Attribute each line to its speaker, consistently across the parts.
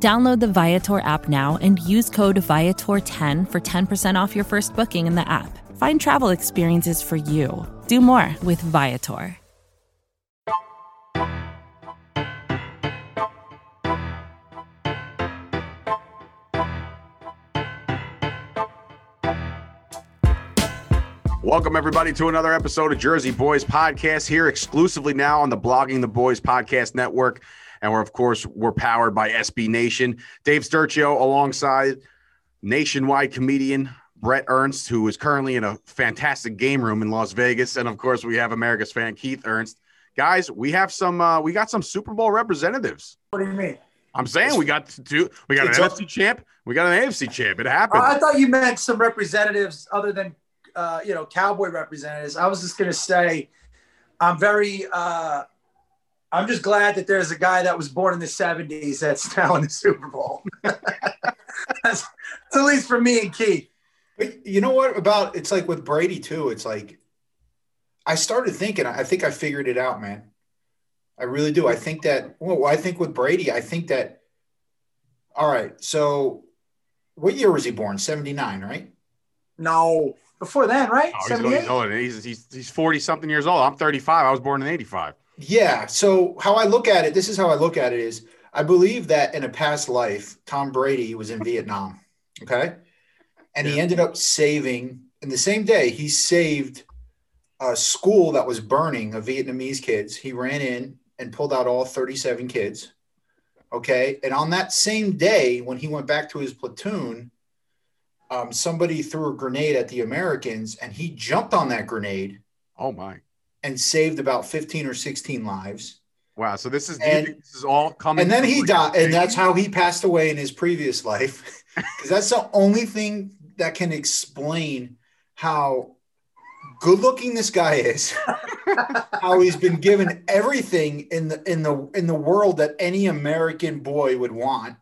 Speaker 1: Download the Viator app now and use code Viator10 for 10% off your first booking in the app. Find travel experiences for you. Do more with Viator.
Speaker 2: Welcome, everybody, to another episode of Jersey Boyz Podcast here exclusively now on the Blogging the Boys Podcast Network. And we're, of course, we're powered by SB Nation. Dave Sturchio alongside nationwide comedian Bret Ernst, who is currently in a fantastic game room in Las Vegas. And of course, we have America's fan Keith Ernst. Guys, we have some uh, we got some Super Bowl representatives.
Speaker 3: What do you mean?
Speaker 2: I'm saying we got two. We got an
Speaker 3: It's
Speaker 2: NFC champ. We got an AFC champ. It happened.
Speaker 3: I thought you meant some representatives other than uh, you know cowboy representatives. I was just gonna say, I'm very. Uh, I'm just glad that there's a guy that was born in the '70s that's now in the Super Bowl. that's, that's at least for me and Keith.
Speaker 4: But you know what about it's like with Brady too? It's like I started thinking, I think I figured it out, man. I really do. I think that well, I think with Brady, I think that all right, so what year was he born? 79, right?
Speaker 3: No, before then, right?
Speaker 2: Oh, he's,
Speaker 3: 78?
Speaker 2: he's. He's, he's, he's 40 something years old. I'm 35. I was born in 85.
Speaker 4: Yeah. So how I look at it, this is how I look at it is I believe that in a past life, Tom Brady was in Vietnam. Okay. And he ended up saving in the same day, he saved a school that was burning of Vietnamese kids. He ran in and pulled out all 37 kids. Okay. And on that same day, when he went back to his platoon, um, somebody threw a grenade at the Americans and he jumped on that grenade
Speaker 2: Oh, my.
Speaker 4: And saved about 15 or 16 lives.
Speaker 2: Wow. So this is,
Speaker 4: And-
Speaker 2: this is all coming.
Speaker 4: And then he died, and that's how he passed away in his previous life. Because that's the only thing that can explain how good looking this guy is, how he's been given everything in the in the in the world that any American boy would want.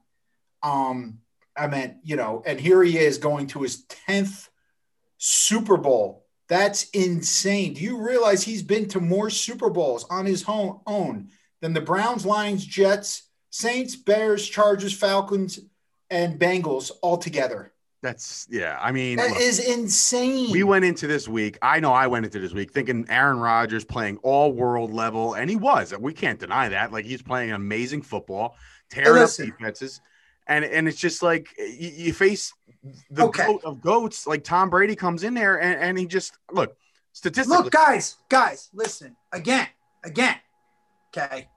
Speaker 4: Um, I mean, you know, and here he is going to his 10th Super Bowl. That's insane. Do you realize he's been to more Super Bowls on his home, own than the Browns, Lions, Jets, Saints, Bears, Chargers, Falcons, and Bengals all together?
Speaker 2: That's, yeah. I mean,
Speaker 4: That
Speaker 2: look,
Speaker 4: is insane.
Speaker 2: we went into this week. I know I went into this week thinking Aaron Rodgers playing all world level, and he was. We can't deny that. Like he's playing amazing football, tearing up defenses. And, and it's just like you, you face the
Speaker 3: Okay.
Speaker 2: goat of goats. Like Tom Brady comes in there and, and he just look statistically.
Speaker 3: Look, guys, guys, listen again, again. Okay.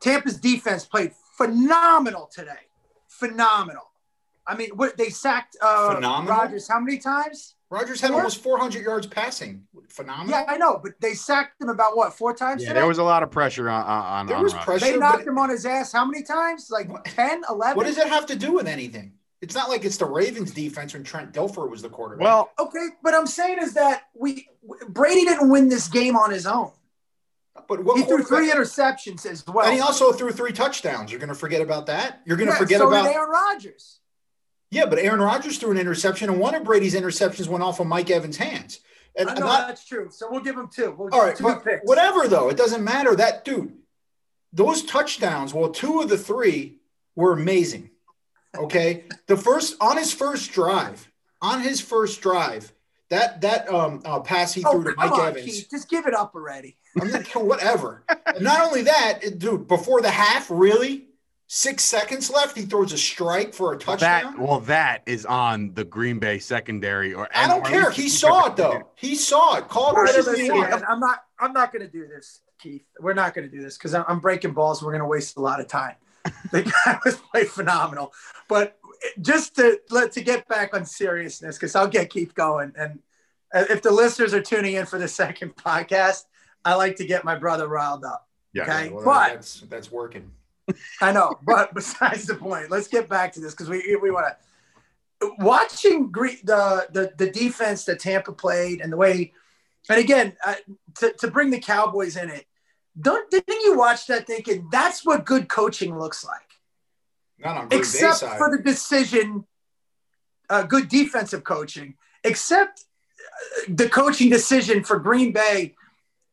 Speaker 3: Tampa's defense played phenomenal today. Phenomenal. I mean, what they sacked uh
Speaker 4: Phenomenal?
Speaker 3: Rodgers how many times?
Speaker 4: Rodgers had
Speaker 3: Four?
Speaker 4: almost 400 yards passing. Phenomenal.
Speaker 3: Yeah, I know, but they sacked him about what, four times
Speaker 2: yeah,
Speaker 3: today?
Speaker 2: there was a lot of pressure on on,
Speaker 4: There
Speaker 2: on
Speaker 4: was
Speaker 2: Rodgers.
Speaker 4: pressure.
Speaker 3: they knocked him on his ass how many times? Like
Speaker 4: What?
Speaker 3: 10, 11?
Speaker 4: What does it have to do with anything? It's not like it's the Ravens defense when Trent Dilfer was the quarterback.
Speaker 2: Well,
Speaker 3: Okay, but I'm saying is that we Brady didn't win this game on his own.
Speaker 4: but what
Speaker 3: He threw three interceptions as well.
Speaker 4: And he also threw three touchdowns. You're going to forget about that? You're going to
Speaker 3: Yeah,
Speaker 4: forget
Speaker 3: so
Speaker 4: about
Speaker 3: did Aaron Rodgers.
Speaker 4: Yeah, but Aaron Rodgers threw an interception, and one of Brady's interceptions went off of Mike Evans' hands. And
Speaker 3: I know
Speaker 4: not
Speaker 3: that's true. So we'll give him two. We'll give
Speaker 4: all
Speaker 3: him
Speaker 4: right,
Speaker 3: two
Speaker 4: but
Speaker 3: picks.
Speaker 4: whatever though, it doesn't matter. That dude, those touchdowns, well, two of the three were amazing. Okay, the first on his first drive, on his first drive, that that um uh, pass he
Speaker 3: Oh,
Speaker 4: threw to Mike
Speaker 3: on,
Speaker 4: Evans.
Speaker 3: Keith, just give it up already.
Speaker 4: I'm not, whatever. And not only that, it- dude, before the half, really, six seconds left, he throws a strike for a touchdown.
Speaker 2: that well, that is on the Green Bay secondary. Or
Speaker 4: I don't care. He saw it though. He saw it. Call it whatever you want.
Speaker 3: I'm not. I'm not going to do this, Keith. We're not going to do this because I'm, I'm breaking balls. We're going to waste a lot of time. The guy was played phenomenal, but just to let to get back on seriousness, because I'll get Keith going. And if the listeners are tuning in for the second podcast, I like to get my brother riled up.
Speaker 2: Yeah.
Speaker 3: Okay,
Speaker 4: Well,
Speaker 3: but
Speaker 4: that's that's working.
Speaker 3: I know, but besides the point, let's get back to this because we we want to. watching Gre- the, the the defense that Tampa played and the way, and again, uh, to, to bring the Cowboys in it, don't didn't you watch that thinking that's what good coaching looks like?
Speaker 4: Not on Green
Speaker 3: except
Speaker 4: side.
Speaker 3: for the decision, uh, good defensive coaching, except uh, the coaching decision for Green Bay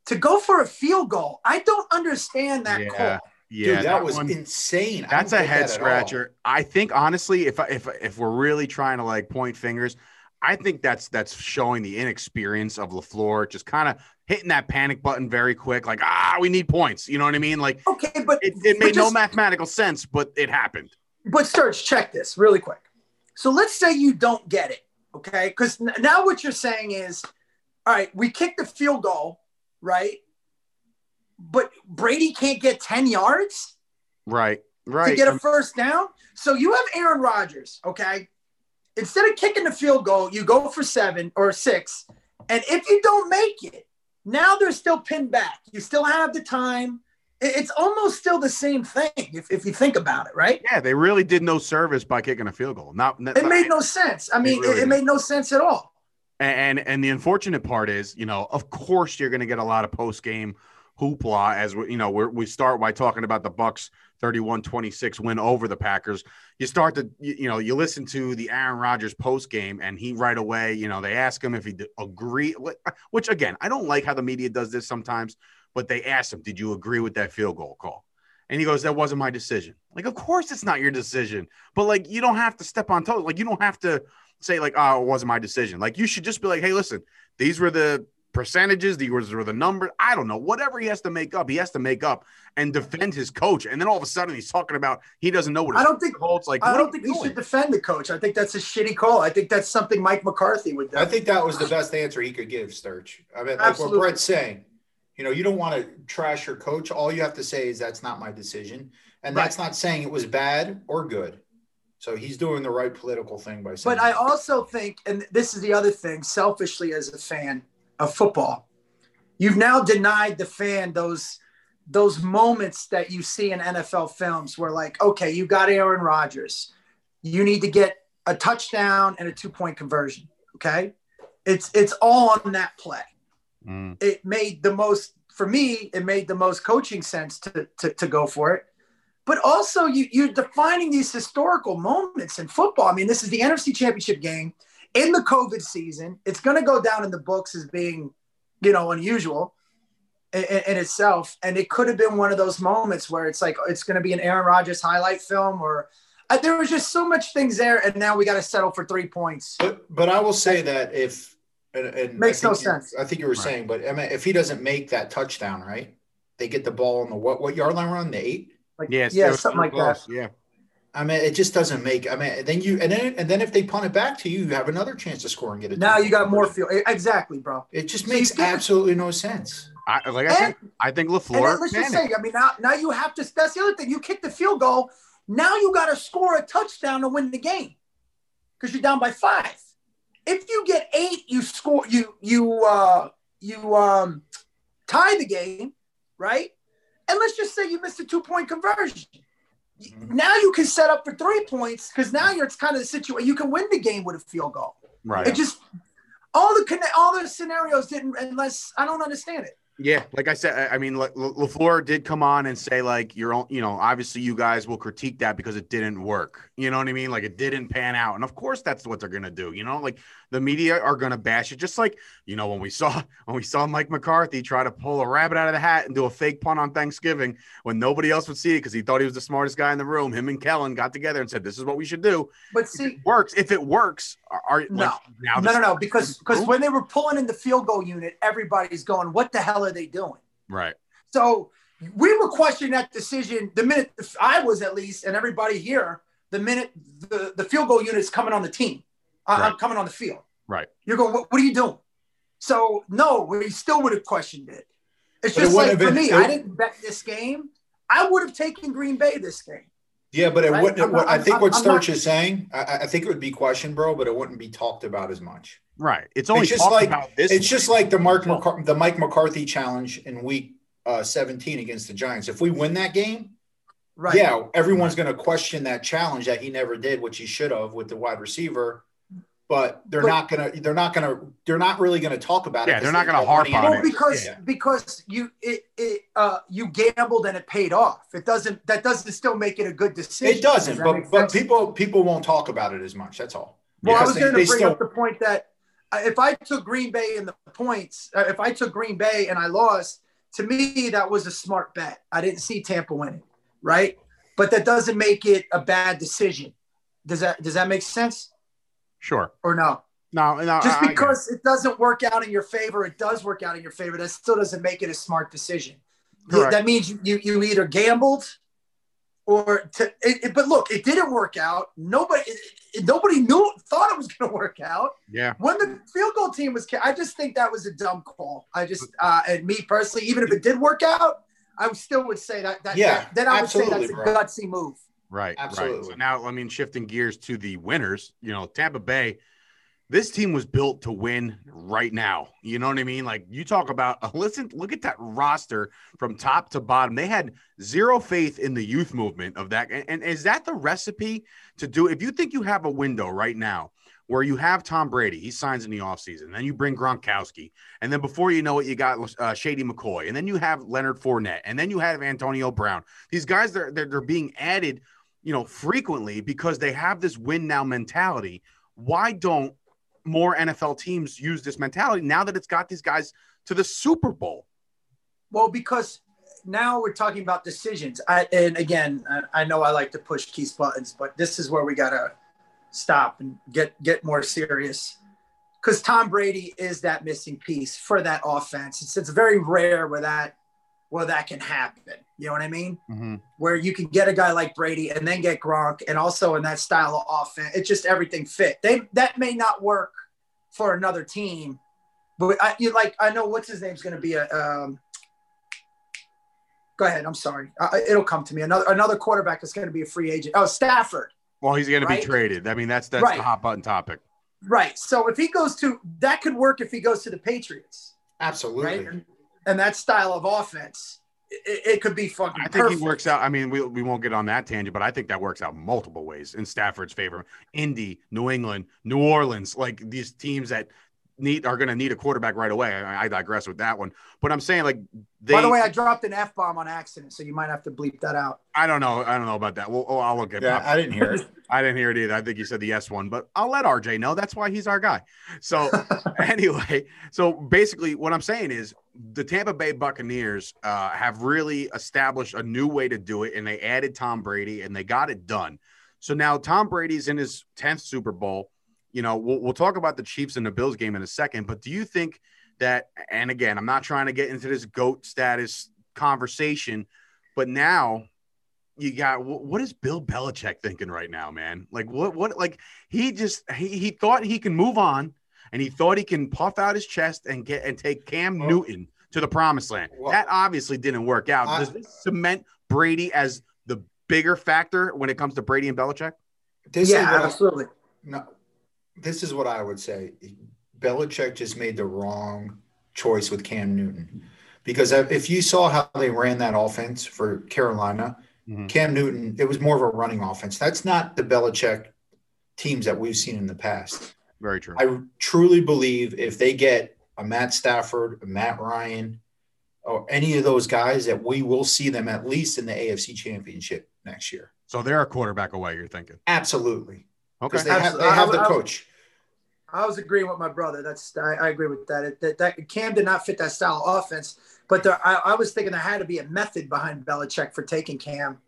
Speaker 3: to go for a field goal. I don't understand that
Speaker 2: Yeah.
Speaker 3: call.
Speaker 2: Yeah,
Speaker 4: Dude, that, was
Speaker 2: one-
Speaker 4: insane.
Speaker 2: That's a head
Speaker 4: that at all.
Speaker 2: scratcher. I think honestly, if if if we're really trying to like point fingers, I think that's that's showing the inexperience of LaFleur, just kind of hitting that panic button very quick, like ah, we need points. You know what I mean? Like
Speaker 3: Okay, but
Speaker 2: it, it made no mathematical sense, but it happened.
Speaker 3: But Sturge, check this really quick. So let's say you don't get it, okay? Because now what you're saying is, all right, we kicked the field goal, right? But Brady can't get 10 yards
Speaker 2: Right, right.
Speaker 3: to get a first down. So you have Aaron Rodgers, okay? Instead of kicking the field goal, you go for seven or six. And if you don't make it, now they're still pinned back. You still have the time. It's almost still the same thing if, if you think about it, right?
Speaker 2: yeah, they really did no service by kicking a field goal. Not,
Speaker 3: It made no sense. I mean,
Speaker 2: really
Speaker 3: it, it made no sense at all.
Speaker 2: And and the unfortunate part is, you know, of course you're going to get a lot of post game hoopla as we, you know, we start by talking about the Bucks 31-26 win over the Packers. You start to, you, you know, you listen to the Aaron Rodgers post game, and he right away, you know, they ask him if he agree. Which again, I don't like how the media does this sometimes, but they asked him, "Did you agree with that field goal call?" And he goes, "That wasn't my decision." Like, of course it's not your decision, but like you don't have to step on toes. Like you don't have to say like, "Oh, it wasn't my decision." Like you should just be like, "Hey, listen, these were the percentages, these were the numbers. I don't know, whatever he has to make up, he has to make up and defend his coach." And then all of a sudden he's talking about he doesn't know what his
Speaker 3: I don't think
Speaker 2: holds. Like,
Speaker 3: I don't think he
Speaker 2: doing?
Speaker 3: should defend the coach. I think that's a shitty call. I think that's something Mike McCarthy would do.
Speaker 4: I think that was the best answer he could give, Sturch. I mean, like what Bret's saying, you know, you don't want to trash your coach. All you have to say is that's not my decision. And
Speaker 3: Right.
Speaker 4: that's not saying it was bad or good. So he's doing the right political thing by saying
Speaker 3: But I also think, and this is the other thing, selfishly as a fan of football, you've now denied the fan those those moments that you see in NFL films where like, okay, you got Aaron Rodgers. You need to get a touchdown and a two-point conversion. Okay. It's it's all on that play.
Speaker 2: Mm.
Speaker 3: It made the most for me, it made the most coaching sense to to, to go for it. But also you you're defining these historical moments in football. I mean, this is the NFC championship game in the COVID season. It's gonna go down in the books as being, you know, unusual in, in- in itself. And it could have been one of those moments where it's like it's going to be an Aaron Rodgers highlight film, or uh, there was just so much things there, and now we got to settle for three points.
Speaker 4: But but I will say that if and, and
Speaker 3: Makes no
Speaker 4: you-
Speaker 3: sense.
Speaker 4: I think you were
Speaker 2: Right.
Speaker 4: saying, but I mean, if he doesn't make that touchdown, right? They get the ball on the what what yard line run? The eight.
Speaker 3: Like,
Speaker 2: Yes,
Speaker 3: yeah, something like
Speaker 2: super
Speaker 3: that.
Speaker 2: Yeah.
Speaker 4: I mean, it just doesn't make. I mean, then you and then and then if they punt it back to you, you have another chance to score and get it.
Speaker 3: Now you got more field. Exactly, bro.
Speaker 4: It just
Speaker 3: So
Speaker 4: makes
Speaker 3: you
Speaker 4: absolutely no sense.
Speaker 2: I, like I
Speaker 3: And,
Speaker 2: said, I think
Speaker 3: and
Speaker 2: LaFleur.
Speaker 3: let's just say, I mean, now now you have to. That's the other thing. You kick the field goal. Now you got to score a touchdown to win the game because you're down by five. If you get eight, you score. You you uh you um tie the game, right? And let's just say you missed a two point conversion.
Speaker 4: Mhm.
Speaker 3: Now you can set up for three points because now you're it's kind of the situation. You can win the game with a field goal.
Speaker 2: right.
Speaker 3: It just all the all the scenarios didn't unless I don't understand it.
Speaker 2: Yeah, like I said, I mean, La- La- LaFleur did come on and say like, you're, all- you know, obviously you guys will critique that because it didn't work. You know what I mean? Like it didn't pan out, and of course that's what they're gonna do. You know, like the media are gonna bash it, just like you know when we saw when we saw Mike McCarthy try to pull a rabbit out of the hat and do a fake pun on Thanksgiving when nobody else would see it because he thought he was the smartest guy in the room. Him and Kellen got together and said, "This is what we should do."
Speaker 3: But
Speaker 2: If
Speaker 3: see,
Speaker 2: it works, if it works, are, are
Speaker 3: No.
Speaker 2: like, now
Speaker 3: no, no, no, because because when they were pulling in the field goal unit, everybody's going, "What the hell are they doing?"
Speaker 2: right,
Speaker 3: So we were questioning that decision the minute I was at least, and everybody here, the minute the, the field goal unit's coming on the team,
Speaker 2: I'm
Speaker 3: coming on the field.
Speaker 2: right.
Speaker 3: You're going, what, what are you doing? So no, we still would have questioned it. It's
Speaker 4: But it
Speaker 3: just like for
Speaker 4: been-
Speaker 3: me,
Speaker 4: it-
Speaker 3: I didn't bet this game. I would have taken Green Bay this game.
Speaker 4: Yeah, but it
Speaker 3: Right?
Speaker 4: wouldn't.
Speaker 3: I'm
Speaker 4: what, I think
Speaker 3: I'm-
Speaker 4: what
Speaker 3: I'm not-
Speaker 4: is saying, I, I think it would be questioned, bro, but it wouldn't be talked about as much.
Speaker 2: Right. It's only
Speaker 4: It's just like
Speaker 2: about this.
Speaker 4: it's just like the Mark McCar- the Mike McCarthy challenge in week uh, 17 against the Giants. If we win that game,
Speaker 3: Right.
Speaker 4: Yeah, everyone's going to question that challenge that he never did, which he should have with the wide receiver. But they're
Speaker 3: But-
Speaker 4: not gonna. They're not gonna. They're not really gonna talk about it.
Speaker 2: Yeah, they're not gonna
Speaker 4: don't
Speaker 2: harp on
Speaker 4: any-
Speaker 3: Well,
Speaker 2: it.
Speaker 3: because
Speaker 4: Yeah.
Speaker 3: because you it, it uh you gambled and it paid off. It doesn't that doesn't still make it a good decision.
Speaker 4: It doesn't,
Speaker 3: Does
Speaker 4: but but people people won't talk about it as much. That's all.
Speaker 3: Well, I was
Speaker 4: they-
Speaker 3: going
Speaker 4: they
Speaker 3: to bring
Speaker 4: still-
Speaker 3: up the point that uh, if I took Green Bay in the points, uh, if I took Green Bay and I lost, to me that was a smart bet. I didn't see Tampa winning, right? But that doesn't make it a bad decision. Does that does that make sense
Speaker 2: Sure.
Speaker 3: or no?
Speaker 2: No, no.
Speaker 3: Just
Speaker 2: I- I it.
Speaker 3: because it doesn't work out in your favor, it does work out in your favor. That still doesn't make it a smart decision.
Speaker 2: Correct.
Speaker 3: That means you, you you either gambled or to. It, it- but look, it didn't work out. Nobody it- nobody knew thought it was going to work out
Speaker 2: yeah.
Speaker 3: when the field goal team was. I just think that was a dumb call. I just uh, and me personally, even if it did work out, I still would say that. that
Speaker 4: Yeah,
Speaker 3: that- then I would say that's a
Speaker 4: bro.
Speaker 3: gutsy move.
Speaker 2: Right. Right.
Speaker 4: Absolutely.
Speaker 2: So now, I mean, shifting gears to the winners, you know, Tampa Bay, this team was built to win right now. You know what I mean? Like you talk about, listen, look at that roster from top to bottom. They had zero faith in the youth movement of that. And, and is that the recipe to do? If you think you have a window right now where you have Tom Brady, he signs in the offseason, then you bring Gronkowski, and then before you know it, you got uh, Shady McCoy, and then you have Leonard Fournette, and then you have Antonio Brown. These guys, they're, they're, they're being added you know, frequently because they have this win now mentality. Why don't more NFL teams use this mentality now that it's got these guys to the Super Bowl?
Speaker 3: Well, because now we're talking about decisions. I, and again, I, I know I like to push Keith's buttons, but this is where we gotta stop and get get more serious. Because Tom Brady is that missing piece for that offense. It's it's very rare where that where that can happen. You know what I mean?
Speaker 2: Mm-hmm.
Speaker 3: Where you can get a guy like Brady and then get Gronk, and also in that style of offense, it just everything fit. They that may not work for another team, but I you like I know what's his name's going to be a. Um, go ahead. I'm sorry. Uh, it'll come to me. Another another quarterback is going to be a free agent. Oh, Stafford.
Speaker 2: Well, he's going to be traded. I mean, that's that's
Speaker 3: Right.
Speaker 2: the hot button topic.
Speaker 3: Right. So if he goes to that could work if he goes to the Patriots,
Speaker 4: Absolutely.
Speaker 3: right? And, that style of offense, it, it could be fucking.
Speaker 2: I think
Speaker 3: perfect.
Speaker 2: he works out. I mean, we, we won't get on that tangent, but I think that works out multiple ways in Stafford's favor. Indy, New England, New Orleans, like these teams that need are going to need a quarterback right away. I, I digress with that one, but I'm saying like they.
Speaker 3: By the way, I dropped an f bomb on accident, so you might have to bleep that out.
Speaker 2: I don't know. I don't know about that. Well, oh, I'll look at.
Speaker 4: yeah, I didn't hear it.
Speaker 2: I didn't hear it either. I think you said the S one, but I'll let RJ know. That's why he's our guy. So anyway, so basically, what I'm saying is the Tampa Bay Buccaneers uh, have really established a new way to do it, and they added Tom Brady, and they got it done. So now Tom Brady's in his tenth Super Bowl. You know, we'll, we'll talk about the Chiefs and the Bills game in a second, but do you think that? And again, I'm not trying to get into this goat status conversation, but now you got what is Bill Belichick thinking right now, man? Like what what like he just he, he thought he can move on and he thought he can puff out his chest and get and take Cam
Speaker 4: Well-
Speaker 2: Newton to the promised land.
Speaker 4: Well-
Speaker 2: that obviously didn't work out.
Speaker 4: I-
Speaker 2: Does this cement Brady as the bigger factor when it comes to Brady and Belichick?
Speaker 4: This
Speaker 3: yeah,
Speaker 4: is what I-
Speaker 3: absolutely.
Speaker 4: No, this is what I would say. Belichick just made the wrong choice with Cam Newton. Because if you saw how they ran that offense for Carolina,
Speaker 2: Mhm.
Speaker 4: Cam Newton, it was more of a running offense. That's not the Belichick teams that we've seen in the past.
Speaker 2: Very true.
Speaker 4: I truly believe if they get a Matt Stafford, a Matt Ryan, or any of those guys, that we will see them at least in the AFC Championship next year.
Speaker 2: so they're a quarterback away. You're thinking?
Speaker 4: Absolutely.
Speaker 2: Okay.
Speaker 4: Because they have, they have the coach.
Speaker 3: I was agreeing with my brother. That's I, I agree with that. It, that. That Cam did not fit that style of offense, but there, I, I was thinking there had to be a method behind Belichick for taking Cam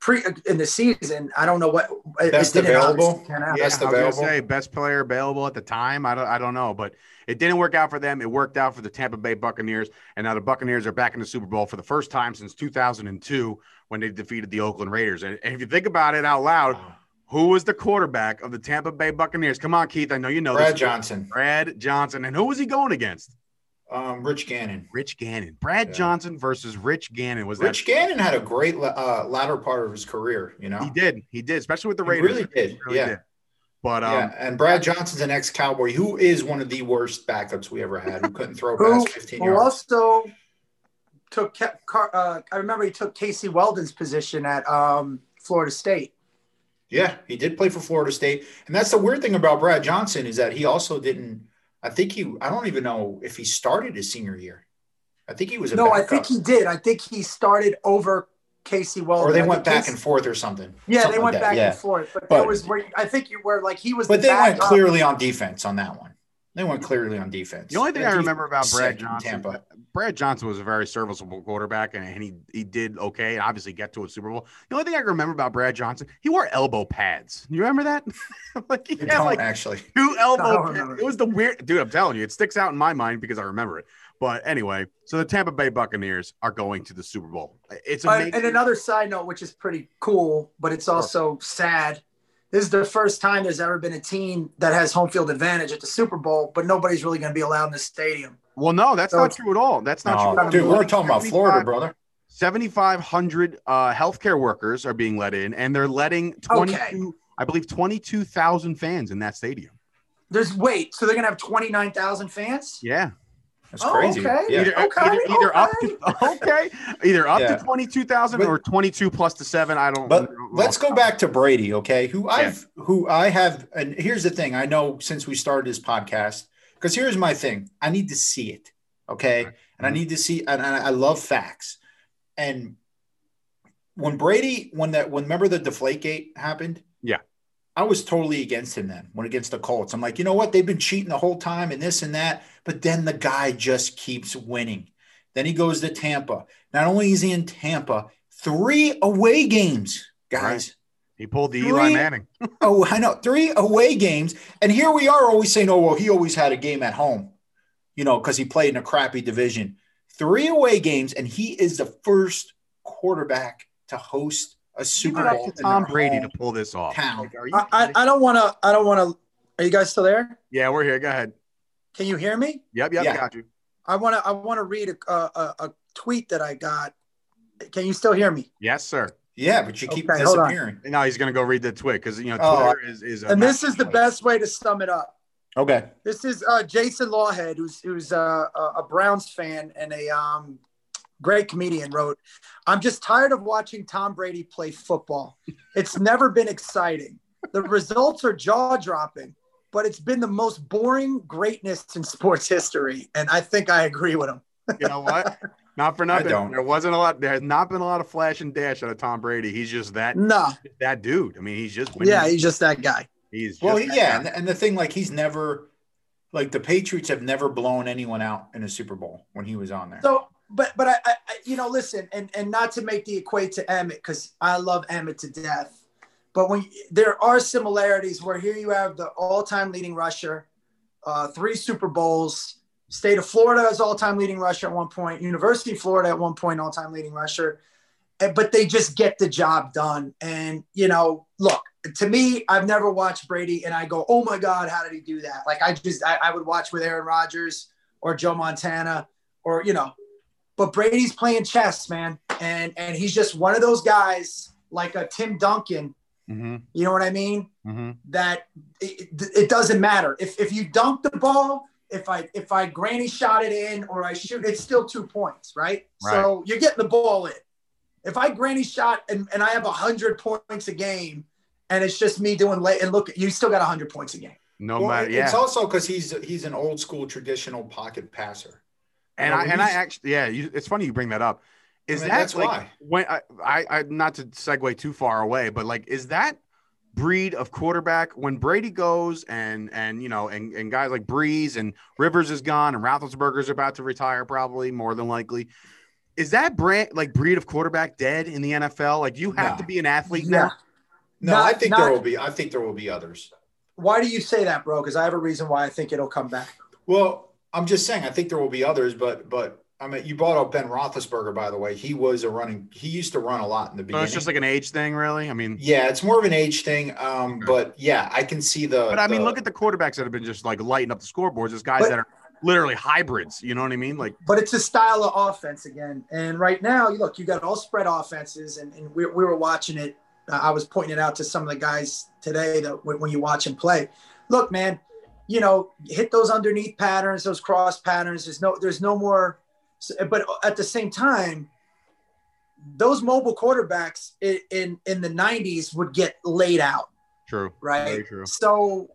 Speaker 3: pre in the season. I don't know what it-
Speaker 4: Best
Speaker 3: it
Speaker 4: available?
Speaker 3: obviously pan out.
Speaker 4: Yeah. Best
Speaker 2: I
Speaker 4: available.
Speaker 2: say best player available at the time. I don't, I don't know, but it didn't work out for them. It worked out for the Tampa Bay Buccaneers, and now the Buccaneers are back in the Super Bowl for the first time since 2002 when they defeated the Oakland Raiders. And, and if you think about it out loud, who was the quarterback of the Tampa Bay Buccaneers? Come on, Keith. I know you know
Speaker 4: Brad
Speaker 2: this.
Speaker 4: Johnson,
Speaker 2: Brad Johnson, and who was he going against?
Speaker 4: um, Rich Gannon.
Speaker 2: Rich Gannon. Brad
Speaker 4: Yeah.
Speaker 2: Johnson versus Rich Gannon. Was
Speaker 4: Rich
Speaker 2: that?
Speaker 4: Gannon had a great la- uh, latter part of his career, you know.
Speaker 2: He did. He did, especially with the
Speaker 4: He
Speaker 2: Raiders.
Speaker 4: really did.
Speaker 2: He really
Speaker 4: yeah.
Speaker 2: did. But um,
Speaker 4: yeah, and Brad Johnson's an ex-cowboy who is one of the worst backups we ever had. Who couldn't throw
Speaker 3: Who,
Speaker 4: past 15 yards.
Speaker 3: also took Car- uh, I remember he took Casey Weldon's position at um, Florida State.
Speaker 4: Yeah, he did play for Florida State, and that's the weird thing about Brad Johnson is that he also didn't. I think he. I don't even know if he started his senior year. I think he was a
Speaker 3: No, I think he did. I think he started over Casey Weldon.
Speaker 4: or they went back
Speaker 3: Casey-
Speaker 4: and forth or something.
Speaker 3: Yeah,
Speaker 4: Something
Speaker 3: they went
Speaker 4: like
Speaker 3: back
Speaker 4: yeah.
Speaker 3: and forth. But,
Speaker 4: But-
Speaker 3: was where I think you were like he was.
Speaker 4: But
Speaker 3: the
Speaker 4: they went clearly on defense on that one. They went clearly on defense.
Speaker 2: The only thing
Speaker 4: That
Speaker 2: I remember about Brad Johnson,
Speaker 4: Tampa.
Speaker 2: Brad Johnson was a very serviceable quarterback, and, and he he did okay, and obviously get to a Super Bowl. The only thing I can remember about Brad Johnson, he wore elbow pads. You remember that? like he had like
Speaker 4: actually.
Speaker 2: two elbow pads. It was the weird dude. I'm telling you, it sticks out in my mind because I remember it. But anyway, so the Tampa Bay Buccaneers are going to the Super Bowl. It's
Speaker 3: Uh, and another side note, which is pretty cool, but it's also sad. This is the first time there's ever been a team that has home field advantage at the Super Bowl, but nobody's really going to be allowed in the stadium.
Speaker 2: well, no, that's
Speaker 3: So
Speaker 2: not true at all. That's not
Speaker 4: No,
Speaker 2: true.
Speaker 4: dude, we're talking about Florida, brother.
Speaker 2: 7,500 uh, healthcare workers are being let in, and they're letting 22, I believe, 22,000 fans in that stadium.
Speaker 3: There's wait, so they're going to have 29,000 fans?
Speaker 2: Yeah.
Speaker 4: That's
Speaker 3: Oh,
Speaker 4: crazy.
Speaker 3: okay.
Speaker 4: Yeah.
Speaker 2: Either,
Speaker 3: Okay,
Speaker 2: either, either up
Speaker 3: okay.
Speaker 2: to okay, either up
Speaker 4: Yeah.
Speaker 2: to 22,000 or 22 plus the seven. I don't.
Speaker 4: But
Speaker 2: well,
Speaker 4: let's go back to Brady, okay? Who I've who I have and here's the thing. I know since we started this podcast, because here's my thing. I need to see it. Okay.
Speaker 2: Right.
Speaker 4: And I need to see and I I love facts. And when Brady, when that when remember the deflate gate happened?
Speaker 2: Yeah.
Speaker 4: I was totally against him then when against the Colts. I'm like, you know what? They've been cheating the whole time and this and that. But then the guy just keeps winning. Then he goes to Tampa. Not only is he in Tampa, three away games, guys.
Speaker 2: He pulled the
Speaker 4: Three-
Speaker 2: Eli Manning.
Speaker 4: Oh, I know. Three away games. And here we are always saying, oh, well, he always had a game at home, you know, because he played in a crappy division. Three away games, and he is the first quarterback to host a
Speaker 2: Give
Speaker 4: Super
Speaker 2: it
Speaker 4: Bowl.
Speaker 2: to Tom Brady to pull this off. Like,
Speaker 3: I, I. I don't want to, I don't want to. Are you guys still there?
Speaker 2: yeah, we're here. Go ahead.
Speaker 3: Can you hear me?
Speaker 2: Yep, yep,
Speaker 4: Yeah.
Speaker 2: got you.
Speaker 3: I want to, I want to read a, a, a tweet that I got. Can you still hear me?
Speaker 2: Yes, sir.
Speaker 4: Yeah, but you keep
Speaker 3: Okay, hold on.
Speaker 4: disappearing.
Speaker 2: Now he's gonna go read the tweet because you know
Speaker 4: Oh.
Speaker 2: Twitter is is. A
Speaker 3: And this is the
Speaker 2: massive-
Speaker 3: best way to sum it up.
Speaker 4: Okay.
Speaker 3: This is uh, Jason Lawhead, who's who's uh, a, a Browns fan and a um, great comedian. Wrote, "I'm just tired of watching Tom Brady play football. It's never been exciting. The results are jaw dropping, but it's been the most boring greatness in sports history." And I think I agree with him.
Speaker 2: You know what? Not for
Speaker 4: I
Speaker 2: nothing.
Speaker 4: don't.
Speaker 2: There wasn't a lot. There has not been a lot of flash and dash out of Tom Brady. He's just that
Speaker 3: No,
Speaker 2: that dude. I mean, he's just winning.
Speaker 3: yeah, he's just that guy.
Speaker 2: he's
Speaker 4: Well,
Speaker 2: that
Speaker 4: yeah,
Speaker 2: guy.
Speaker 4: and, and the thing, like, he's never, like, the Patriots have never blown anyone out in a Super Bowl when he was on there.
Speaker 3: So, but but I, I you know, listen, and and not to make the equate to Emmitt because I love Emmitt to death, but when there are similarities where here you have the all-time leading rusher, uh, three Super Bowls. State of Florida is all-time leading rusher at one point. University of Florida at one point all-time leading rusher, but they just get the job done. And you know, look to me, I've never watched Brady, and I go, "Oh my God, how did he do that?" Like I just I, I would watch with Aaron Rodgers or Joe Montana or you know but Brady's playing chess, man, and and he's just one of those guys like a Tim Duncan.
Speaker 2: Mhm,
Speaker 3: You know what I mean?
Speaker 2: mhm.
Speaker 3: That it, it, it doesn't matter if if you dunk the ball, if I if I granny shot it in or I shoot, it's still two points, right? So you're getting the ball in. If I granny shot and, and I have hundred points a game, and it's just me doing late and look, you still got hundred points a game.
Speaker 2: No
Speaker 4: Well,
Speaker 2: matter. Yeah.
Speaker 4: It's also because he's he's an old school traditional pocket passer.
Speaker 2: And
Speaker 4: You know,
Speaker 2: I and I actually yeah. You, it's funny you bring that up. Is
Speaker 4: mean,
Speaker 2: that
Speaker 4: that's
Speaker 2: like
Speaker 4: why.
Speaker 2: when I, I I not to segue too far away, but like is that breed of quarterback when Brady goes and and you know and and guys like Brees and Rivers is gone and Roethlisberger's about to retire probably more than likely. Is that brand like breed of quarterback dead in the NFL? Like you have
Speaker 4: No.
Speaker 2: to be an athlete
Speaker 3: Yeah.
Speaker 2: now.
Speaker 4: No,
Speaker 3: Not-
Speaker 4: I think
Speaker 3: not-
Speaker 4: there will be. I think there will be others.
Speaker 3: Why do you say that, bro? Because I have a reason why I think it'll come back.
Speaker 4: Well, I'm just saying. I think there will be others, but but I mean, you brought up Ben Roethlisberger, by the way. He was a running. He used to run a lot in the
Speaker 2: So
Speaker 4: beginning.
Speaker 2: it's just like an age thing, really. I mean,
Speaker 4: yeah, it's more of an age thing. Um,
Speaker 2: Okay.
Speaker 4: but yeah, I can see the.
Speaker 2: but I mean,
Speaker 4: the-
Speaker 2: look at the quarterbacks that have been just like lighting up the scoreboards. There's guys
Speaker 3: But-
Speaker 2: that are literally hybrids. You know what I mean? Like
Speaker 3: but it's a style of offense again. And right now, you look, you got all spread offenses, and, and we, we were watching it. Uh, I was pointing it out to some of the guys today that when, when you watch them play, look, man, you know, hit those underneath patterns, those cross patterns. There's no, there's no more but at the same time, those mobile quarterbacks in, in, in the 90s would get laid out,
Speaker 2: True.
Speaker 3: right?
Speaker 2: True.
Speaker 3: So,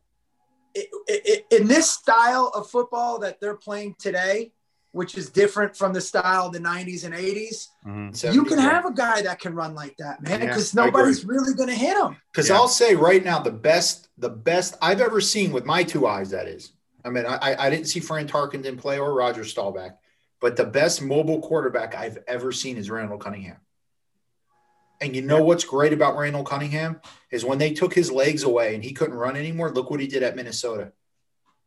Speaker 3: i i in this style of football that they're playing today, which is different from the style of the 90s and 80s,
Speaker 2: Mhm.
Speaker 3: you can have a guy that can run like that, man, because
Speaker 4: I agree.
Speaker 3: nobody's really going to hit him.
Speaker 4: Because
Speaker 2: Yeah.
Speaker 4: I'll say right now, the best, the best I've ever seen with my two eyes, that is. I mean, I, I- I didn't see Fran Tarkenton play or Roger Staubach, but the best mobile quarterback I've ever seen is Randall Cunningham. And you know what's great about Randall Cunningham is when they took his legs away and he couldn't run anymore. Look what he did at Minnesota.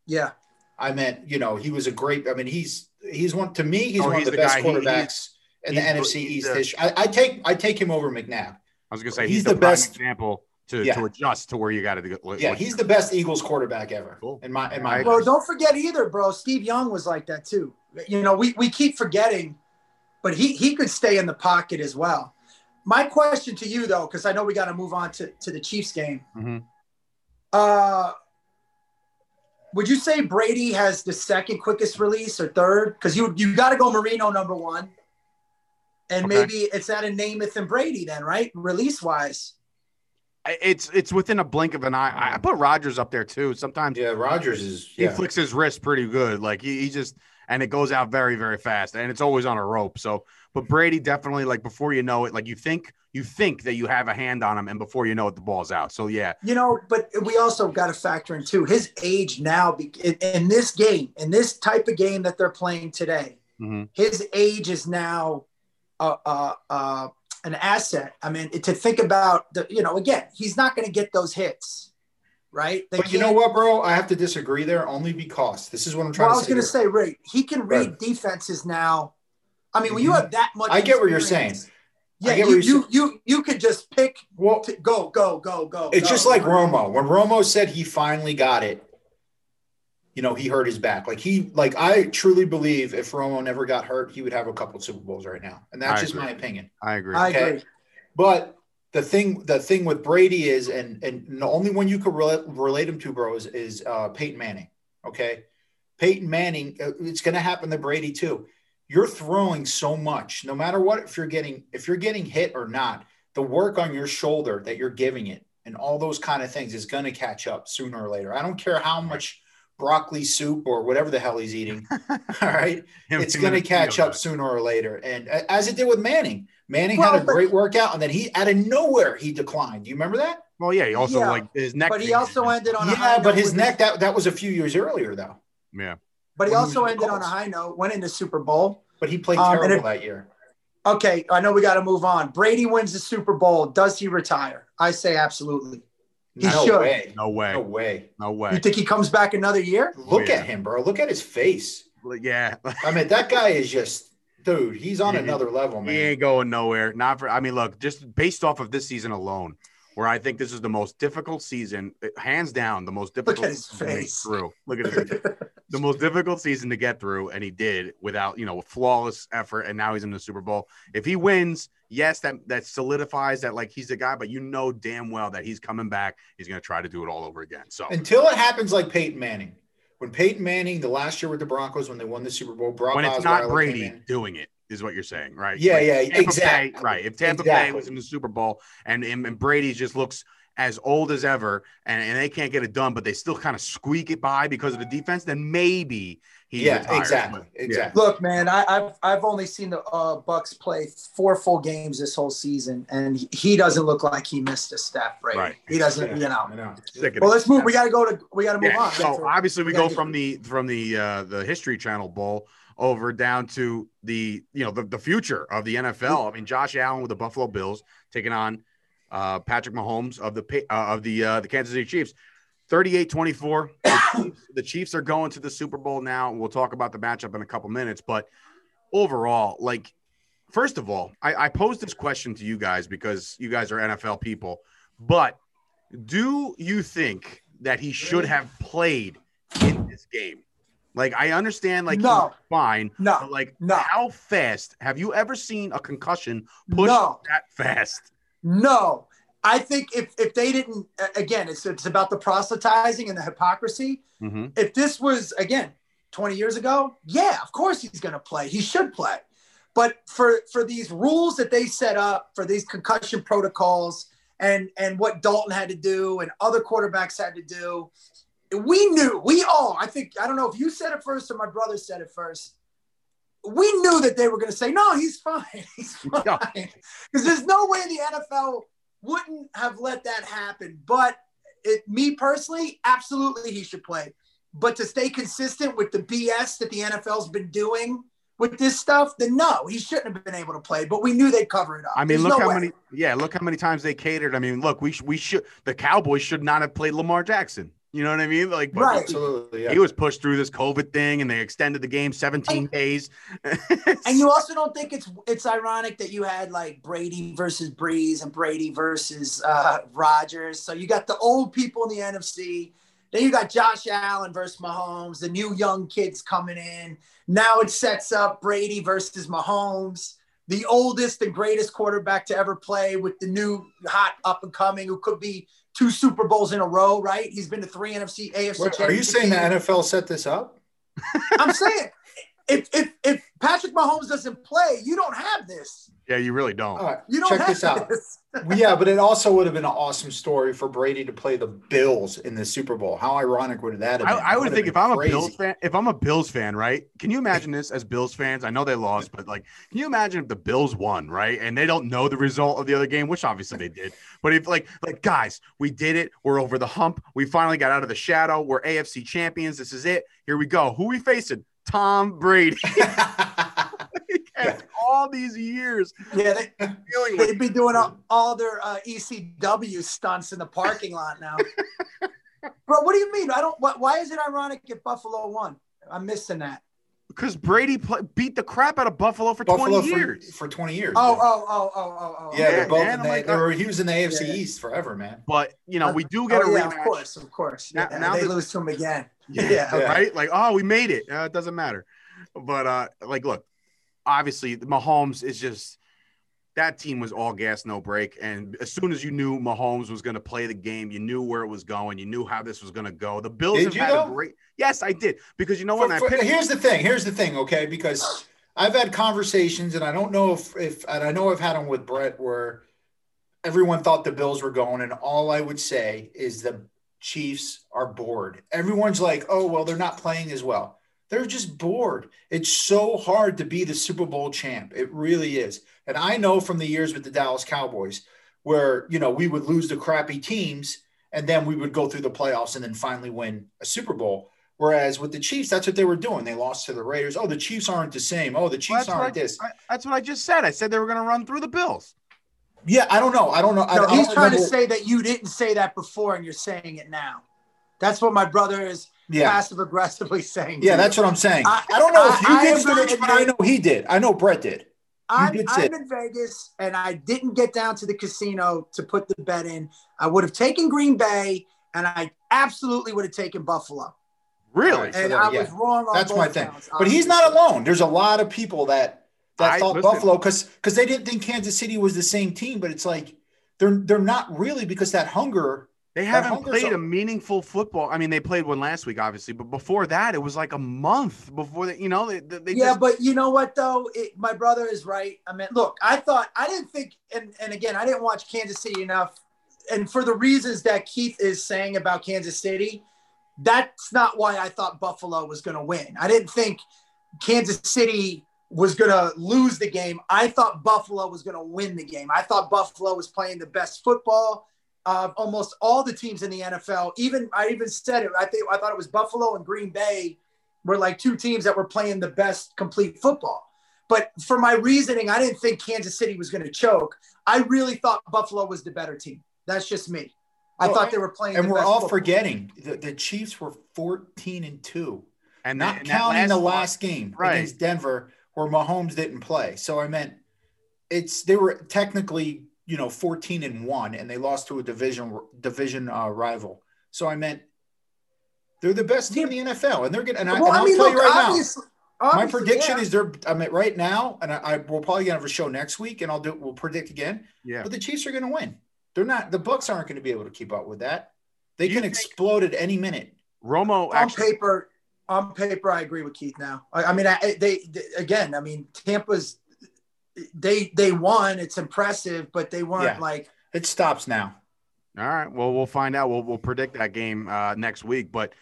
Speaker 3: Yeah.
Speaker 4: I meant, you know, he was a great. I mean, he's he's one to me. He's
Speaker 2: Oh,
Speaker 4: one
Speaker 2: he's
Speaker 4: of the,
Speaker 2: the
Speaker 4: best
Speaker 2: guy. He-
Speaker 4: quarterbacks in the NFC East.
Speaker 2: the-
Speaker 4: history. I, I take I take him over McNabb.
Speaker 2: I was gonna say
Speaker 4: He's
Speaker 2: he's,
Speaker 4: the
Speaker 2: the,
Speaker 4: best-
Speaker 2: example to,
Speaker 4: Yeah.
Speaker 2: to adjust to where you got to go.
Speaker 4: Yeah, he's the best Eagles quarterback ever.
Speaker 2: Cool.
Speaker 4: In my in my
Speaker 2: agree.
Speaker 3: Bro, don't forget either, bro. Steve Young was like that too. You know, we, we keep forgetting, but he he could stay in the pocket as well. My question to you though, because I know we got to move on to, to the Chiefs game.
Speaker 2: Mhm.
Speaker 3: Uh would you say Brady has the second quickest release or third? Because you you got to go Marino number one. And
Speaker 2: Okay.
Speaker 3: maybe it's at a Namath and Brady then, right? Release wise.
Speaker 2: It's it's within a blink of an eye. I- I put Rodgers up there too. Sometimes
Speaker 4: yeah, Rodgers is
Speaker 2: he
Speaker 4: yeah.
Speaker 2: flicks his wrist pretty good. Like he, he just and it goes out very very fast, and it's always on a rope. So, but Brady definitely like before you know it, like you think you think that you have a hand on him, and before you know it, the ball's out. So yeah,
Speaker 3: You know, but we also got to factor in too his age now in, in this game, in this type of game that they're playing today.
Speaker 2: Mhm.
Speaker 3: His age is now uh, uh, uh, an asset. I mean, to think about the, you know, again, he's not going to get those hits, right? They
Speaker 4: But you know what, bro? I have to disagree there only because this is what I'm trying
Speaker 3: Well, I was going to say, Ray, he can read
Speaker 4: Right.
Speaker 3: defenses now. I mean, when you
Speaker 4: Mhm.
Speaker 3: have that much,
Speaker 4: I get what you're saying.
Speaker 3: Yeah, you,
Speaker 4: you're
Speaker 3: you, you, you could just pick,
Speaker 4: Well,
Speaker 3: to go, go, go, go.
Speaker 4: it's
Speaker 3: go.
Speaker 4: just like Romo. When Romo said he finally got it, you know, he hurt his back. Like he, like I truly believe if Romo never got hurt, he would have a couple Super Bowls right now, and that's
Speaker 2: I
Speaker 4: just
Speaker 2: agree.
Speaker 4: my opinion.
Speaker 2: I agree.
Speaker 3: I agree.
Speaker 4: But the thing, the thing with Brady is, and and the only one you could relate, relate him to, bro, is, is uh, Peyton Manning. Okay, Peyton Manning. uh, It's going to happen to Brady too. You're throwing so much, no matter what. If you're getting, if you're getting hit or not, the work on your shoulder that you're giving it, and all those kind of things, is going to catch up sooner or later. I don't care how much broccoli soup or whatever the hell he's eating. all right, it's going to catch up sooner or later. And as it did with Manning, Manning
Speaker 3: Well,
Speaker 4: had a great workout, and then he out of nowhere he declined. Do you remember that?
Speaker 2: Well, yeah. He also
Speaker 3: Yeah,
Speaker 2: like his neck.
Speaker 3: But he
Speaker 2: thing-
Speaker 3: also ended on a high
Speaker 4: Yeah,
Speaker 3: note
Speaker 4: but his
Speaker 3: with
Speaker 4: neck that that was a few years earlier though.
Speaker 2: Yeah.
Speaker 3: But he
Speaker 4: when
Speaker 3: also
Speaker 4: was in the
Speaker 3: ended on a high note, went into Super Bowl.
Speaker 4: But he played
Speaker 3: Um,
Speaker 4: terrible
Speaker 3: it-
Speaker 4: that year.
Speaker 3: Okay, I know we got to move on. Brady wins the Super Bowl. Does he retire? I say absolutely. He
Speaker 4: no
Speaker 3: should.
Speaker 4: way.
Speaker 2: No way.
Speaker 4: No way.
Speaker 2: No way.
Speaker 3: You think he comes back another year?
Speaker 4: Look
Speaker 2: yeah.
Speaker 4: at him, bro. Look at his face.
Speaker 2: Yeah.
Speaker 4: I mean, that guy is just dude, he's on
Speaker 2: He-
Speaker 4: another level, man.
Speaker 2: He ain't going nowhere. Not for. I mean, look, just based off of this season alone, where I think this is the most difficult season, eh, hands down, the most difficult season to through. Look at his the most difficult season to get through, and he did without you know a flawless effort, and now he's in the Super Bowl. If he wins, yes, that that solidifies that like he's the guy, but you know damn well that he's coming back. He's gonna try to do it all over again. So
Speaker 4: Until it happens like Peyton Manning. When Peyton Manning, the last year with the Broncos, when they won the Super Bowl, Brock
Speaker 2: when it's
Speaker 4: Osweiler
Speaker 2: not Brady doing it, is what you're saying, right?
Speaker 4: Yeah, yeah,
Speaker 2: Tampa Bay-
Speaker 4: exactly.
Speaker 2: right. If Tampa Bay was in the Super Bowl and, and, and Brady just looks as old as ever and, and they can't get it done, but they still kind of squeak it by because of the defense, then maybe he
Speaker 4: Yeah,
Speaker 2: retires.
Speaker 4: exactly.
Speaker 2: But, yeah.
Speaker 4: Exactly.
Speaker 3: Look, man, I, I've I've only seen the uh, Bucks play four full games this whole season, and he- he doesn't look like he missed a step. Right?
Speaker 2: Right.
Speaker 3: He doesn't. You know.
Speaker 4: I know.
Speaker 3: Well, let's move. We got to go to. We got to move
Speaker 2: Yeah,
Speaker 3: on.
Speaker 2: so obviously we
Speaker 3: we
Speaker 2: go from the from the uh the History Channel Bowl over down to the you know the, the future of the NFL. I mean, Josh Allen with the Buffalo Bills taking on uh Patrick Mahomes of the uh, of the uh the Kansas City Chiefs. 38-24. The Chiefs, the Chiefs are going to the Super Bowl now. We'll talk about the matchup in a couple minutes, but overall, like first of all, I, I posed this question to you guys because you guys are NFL people, but do you think that he should have played in this game? Like, I understand, like,
Speaker 3: No.
Speaker 2: he's fine,
Speaker 3: no,
Speaker 2: but like,
Speaker 3: No.
Speaker 2: how fast have you ever seen a concussion push
Speaker 3: No.
Speaker 2: that fast?
Speaker 3: no. I think if if they didn't, again, it's it's about the proselytizing and the hypocrisy.
Speaker 2: Mm-hmm.
Speaker 3: If this was again 20 years ago, yeah, of course he's going to play. He should play. But for for these rules that they set up for these concussion protocols and and what Dalton had to do and other quarterbacks had to do, we knew, we all, I think, I don't know if you said it first or my brother said it first. We knew that they were going to say, no, he's fine. He's fine. Because there's no way the NFL wouldn't have let that happen. But it, me personally, absolutely he should play. But to stay consistent with the BS that the NFL's been doing with this stuff, then no, he shouldn't have been able to play. But we knew they'd cover it up.
Speaker 2: I mean, There's look no how way. many. Yeah, look how many times they catered. I mean, look, we sh- we should the Cowboys should not have played Lamar Jackson. You know what I mean? Like,
Speaker 3: right.
Speaker 4: Absolutely. Yeah.
Speaker 2: He was pushed through this COVID thing, and they extended the game 17
Speaker 3: and,
Speaker 2: days.
Speaker 3: and you also don't think it's it's ironic that you had like Brady versus Brees and Brady versus uh, Rodgers. So you got the old people in the NFC. Then you got Josh Allen versus Mahomes, the new young kids coming in. Now it sets up Brady versus Mahomes, the oldest and greatest quarterback to ever play with the new hot up and coming who could be two Super Bowls in a row, right? He's been to three NFC, AFC.
Speaker 4: Wait, are you saying the NFL set this up?
Speaker 3: I'm saying if if if Patrick Mahomes doesn't play, you don't have this.
Speaker 2: Yeah, you really don't.
Speaker 4: All right,
Speaker 3: you don't
Speaker 4: check this out.
Speaker 3: This.
Speaker 4: yeah, but it also would have been an awesome story for Brady to play the Bills in the Super Bowl. How ironic would that have been?
Speaker 2: I, I would think if I'm crazy. a Bills fan, if I'm a Bills fan, right? Can you imagine this as Bills fans? I know they lost, but like, can you imagine if the Bills won, right? And they don't know the result of the other game, which obviously they did. But if like, like guys, we did it. We're over the hump. We finally got out of the shadow. We're AFC champions. This is it. Here we go. Who we facing? Tom Brady. all these years.
Speaker 3: Yeah, they, they'd be doing all, all their uh, ECW stunts in the parking lot now. Bro, what do you mean? I don't. why is it ironic if Buffalo won? I'm missing that.
Speaker 2: Because Brady play, beat the crap out of Buffalo for Buffalo 20 years.
Speaker 4: For, for 20 years.
Speaker 3: Oh, oh, oh, oh, oh, oh.
Speaker 4: Yeah, they're both man, in the, like, they were, he was in the AFC yeah. East forever, man.
Speaker 2: But, you know, we do get
Speaker 3: oh,
Speaker 2: a
Speaker 3: yeah,
Speaker 2: rematch.
Speaker 3: Of course, of course. Now, yeah, now they lose to him again. Yeah, yeah,
Speaker 2: right? Like, oh, we made it. Uh, it doesn't matter. But, uh, like, look, obviously, Mahomes is just that team was all gas, no brake. And as soon as you knew Mahomes was going to play the game, you knew where it was going. You knew how this was going to go. The Bills
Speaker 4: did
Speaker 2: have had a great. Yes, I did because you know what?
Speaker 4: For, for, here's the thing. Here's the thing. Okay, because I've had conversations, and I don't know if if and I know I've had them with Bret where everyone thought the Bills were going, and all I would say is the Chiefs are bored. Everyone's like, oh well, they're not playing as well. They're just bored. It's so hard to be the Super Bowl champ. It really is. And I know from the years with the Dallas Cowboys where, you know, we would lose the crappy teams and then we would go through the playoffs and then finally win a Super Bowl. Whereas with the Chiefs, that's what they were doing. They lost to the Raiders. Oh, the Chiefs aren't the same. Oh, the Chiefs well, aren't
Speaker 2: I,
Speaker 4: this.
Speaker 2: I, that's what I just said. I said they were going to run through the Bills.
Speaker 4: Yeah, I don't know. I don't know.
Speaker 3: No,
Speaker 4: I,
Speaker 3: he's
Speaker 4: I
Speaker 3: trying
Speaker 4: remember.
Speaker 3: to say that you didn't say that before and you're saying it now. That's what my brother is
Speaker 4: yeah.
Speaker 3: passive aggressively saying.
Speaker 4: Yeah, that's what I'm saying. I, I don't know if you did, Sturge, but I know he did. I know Bret did.
Speaker 3: I'm, I'm in Vegas and I didn't get down to the casino to put the bet in. I would have taken Green Bay and I absolutely would have taken Buffalo.
Speaker 2: Really?
Speaker 3: And so I yeah. was wrong.
Speaker 4: That's my thing.
Speaker 3: Counts,
Speaker 4: but he's not alone. There's a lot of people that that I, thought listen, Buffalo because because they didn't think Kansas City was the same team. But it's like they're they're not really because that hunger
Speaker 2: they haven't played a meaningful football. I mean, they played one last week, obviously, but before that, it was like a month before that. You know, they, they
Speaker 3: yeah.
Speaker 2: Just...
Speaker 3: But you know what, though, it, my brother is right. I mean, look, I thought I didn't think, and and again, I didn't watch Kansas City enough, and for the reasons that Keith is saying about Kansas City, that's not why I thought Buffalo was going to win. I didn't think Kansas City was going to lose the game. I thought Buffalo was going to win the game. I thought Buffalo was playing the best football of almost all the teams in the NFL. Even I even said it. I think I thought it was Buffalo and Green Bay were like two teams that were playing the best complete football. But for my reasoning, I didn't think Kansas City was going to choke. I really thought Buffalo was the better team. That's just me. I well, thought they were playing.
Speaker 4: And we're all
Speaker 3: football.
Speaker 4: forgetting the, the, Chiefs were 14 and two, and not and counting last the last game right. against Denver where Mahomes didn't play. So I meant it's they were technically you know 14 and 1 and they lost to a division division uh, rival so i meant they're the best team in the nfl and they're going and, I, will tell look, you right now my prediction yeah. is they're i mean right now and i, I will probably gonna have a show next week and i'll do we'll predict again
Speaker 2: yeah
Speaker 4: but the chiefs are going to win they're not the bucks aren't going to be able to keep up with that they can explode at any minute
Speaker 2: romo
Speaker 3: on actually, paper on paper, I agree with Keith. Now, I, I mean, I, they, they again. I mean, Tampa's they they won. It's impressive, but they weren't
Speaker 4: Yeah.
Speaker 3: like
Speaker 4: It stops now.
Speaker 2: All right. Well, we'll find out. We'll we'll predict that game uh, next week. But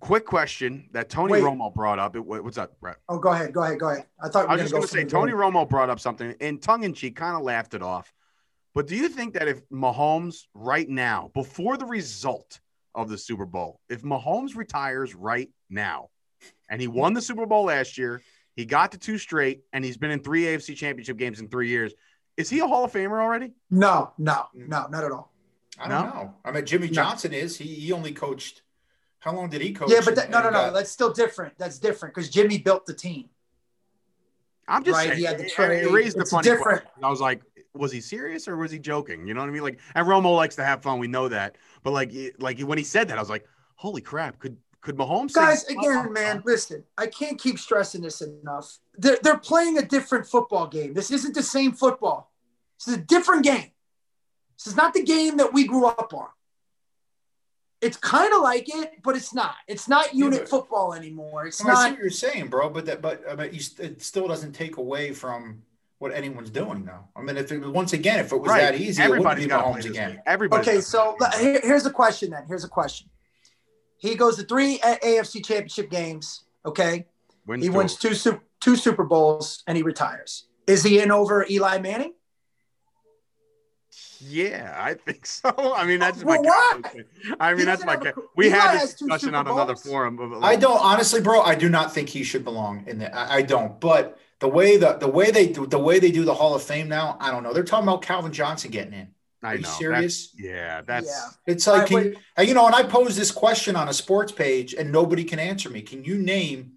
Speaker 2: quick question that Tony
Speaker 3: Wait.
Speaker 2: Romo brought up. It, what's up, Bret?
Speaker 3: Oh, go ahead, go ahead, go ahead. I thought we
Speaker 2: I was just going to say Tony
Speaker 3: game.
Speaker 2: Romo brought up something in tongue in cheek, kind of laughed it off. But do you think that if Mahomes right now, before the result of the Super Bowl, if Mahomes retires right now, and he won the Super Bowl last year, he got to two straight, and he's been in three AFC Championship games in three years, is he a Hall of Famer already?
Speaker 3: No, no, no, not at all.
Speaker 4: I don't
Speaker 2: No?
Speaker 4: know. I mean, Jimmy
Speaker 3: No.
Speaker 4: Johnson is. He, he only coached. How long did he coach?
Speaker 3: Yeah, but that, no, no, no.
Speaker 4: got-
Speaker 3: That's still different. That's different because Jimmy built the team.
Speaker 2: I'm just
Speaker 3: Right,
Speaker 2: saying.
Speaker 3: he had the
Speaker 2: it- it
Speaker 3: trade.
Speaker 2: raised the
Speaker 3: It's
Speaker 2: funny
Speaker 3: different.
Speaker 2: question. I was like, was he serious or was he joking? You know what I mean? Like, and Romo likes to have fun. We know that. But like, like when he said that, I was like, holy crap! Could could Mahomes? say-
Speaker 3: Guys, again, man, listen. I can't keep stressing this enough. They're they're playing a different football game. This isn't the same football. This is a different game. This is not the game that we grew up on. It's kind of like it, but it's not. It's not unit
Speaker 4: but-
Speaker 3: football anymore. It's
Speaker 4: Well, I see
Speaker 3: not.
Speaker 4: what you're saying, bro. But that, but I mean, you, st- it still doesn't take away from what anyone's doing, though. I mean, if it, once again, if it was that easy, it wouldn't be
Speaker 2: got to play
Speaker 4: Mahomes again.
Speaker 2: Everybody.
Speaker 3: Okay, so here- here's a question then. Here's a question. He goes to three AFC championship games. Okay. He wins two two Super Bowls and he retires. Is he in over Eli Manning?
Speaker 2: Yeah, I think so. I mean, that's oh,
Speaker 3: Well,
Speaker 2: my.
Speaker 3: why?
Speaker 2: guess. I mean,
Speaker 3: He
Speaker 2: that's
Speaker 3: doesn't
Speaker 2: my.
Speaker 3: have a-
Speaker 2: We had
Speaker 3: has
Speaker 2: this discussion on another forum. of, like,
Speaker 4: I don't honestly, bro. I do not think he should belong in there. I, I don't. But the way the the way they do the way they do the Hall of Fame now, I don't know. They're talking about Calvin Johnson getting in.
Speaker 2: I
Speaker 4: Are you serious?
Speaker 2: That's, yeah, that's.
Speaker 3: Yeah.
Speaker 4: It's like, can,
Speaker 3: right,
Speaker 4: and, you know, and I pose this question on a sports page, and nobody can answer me. Can you name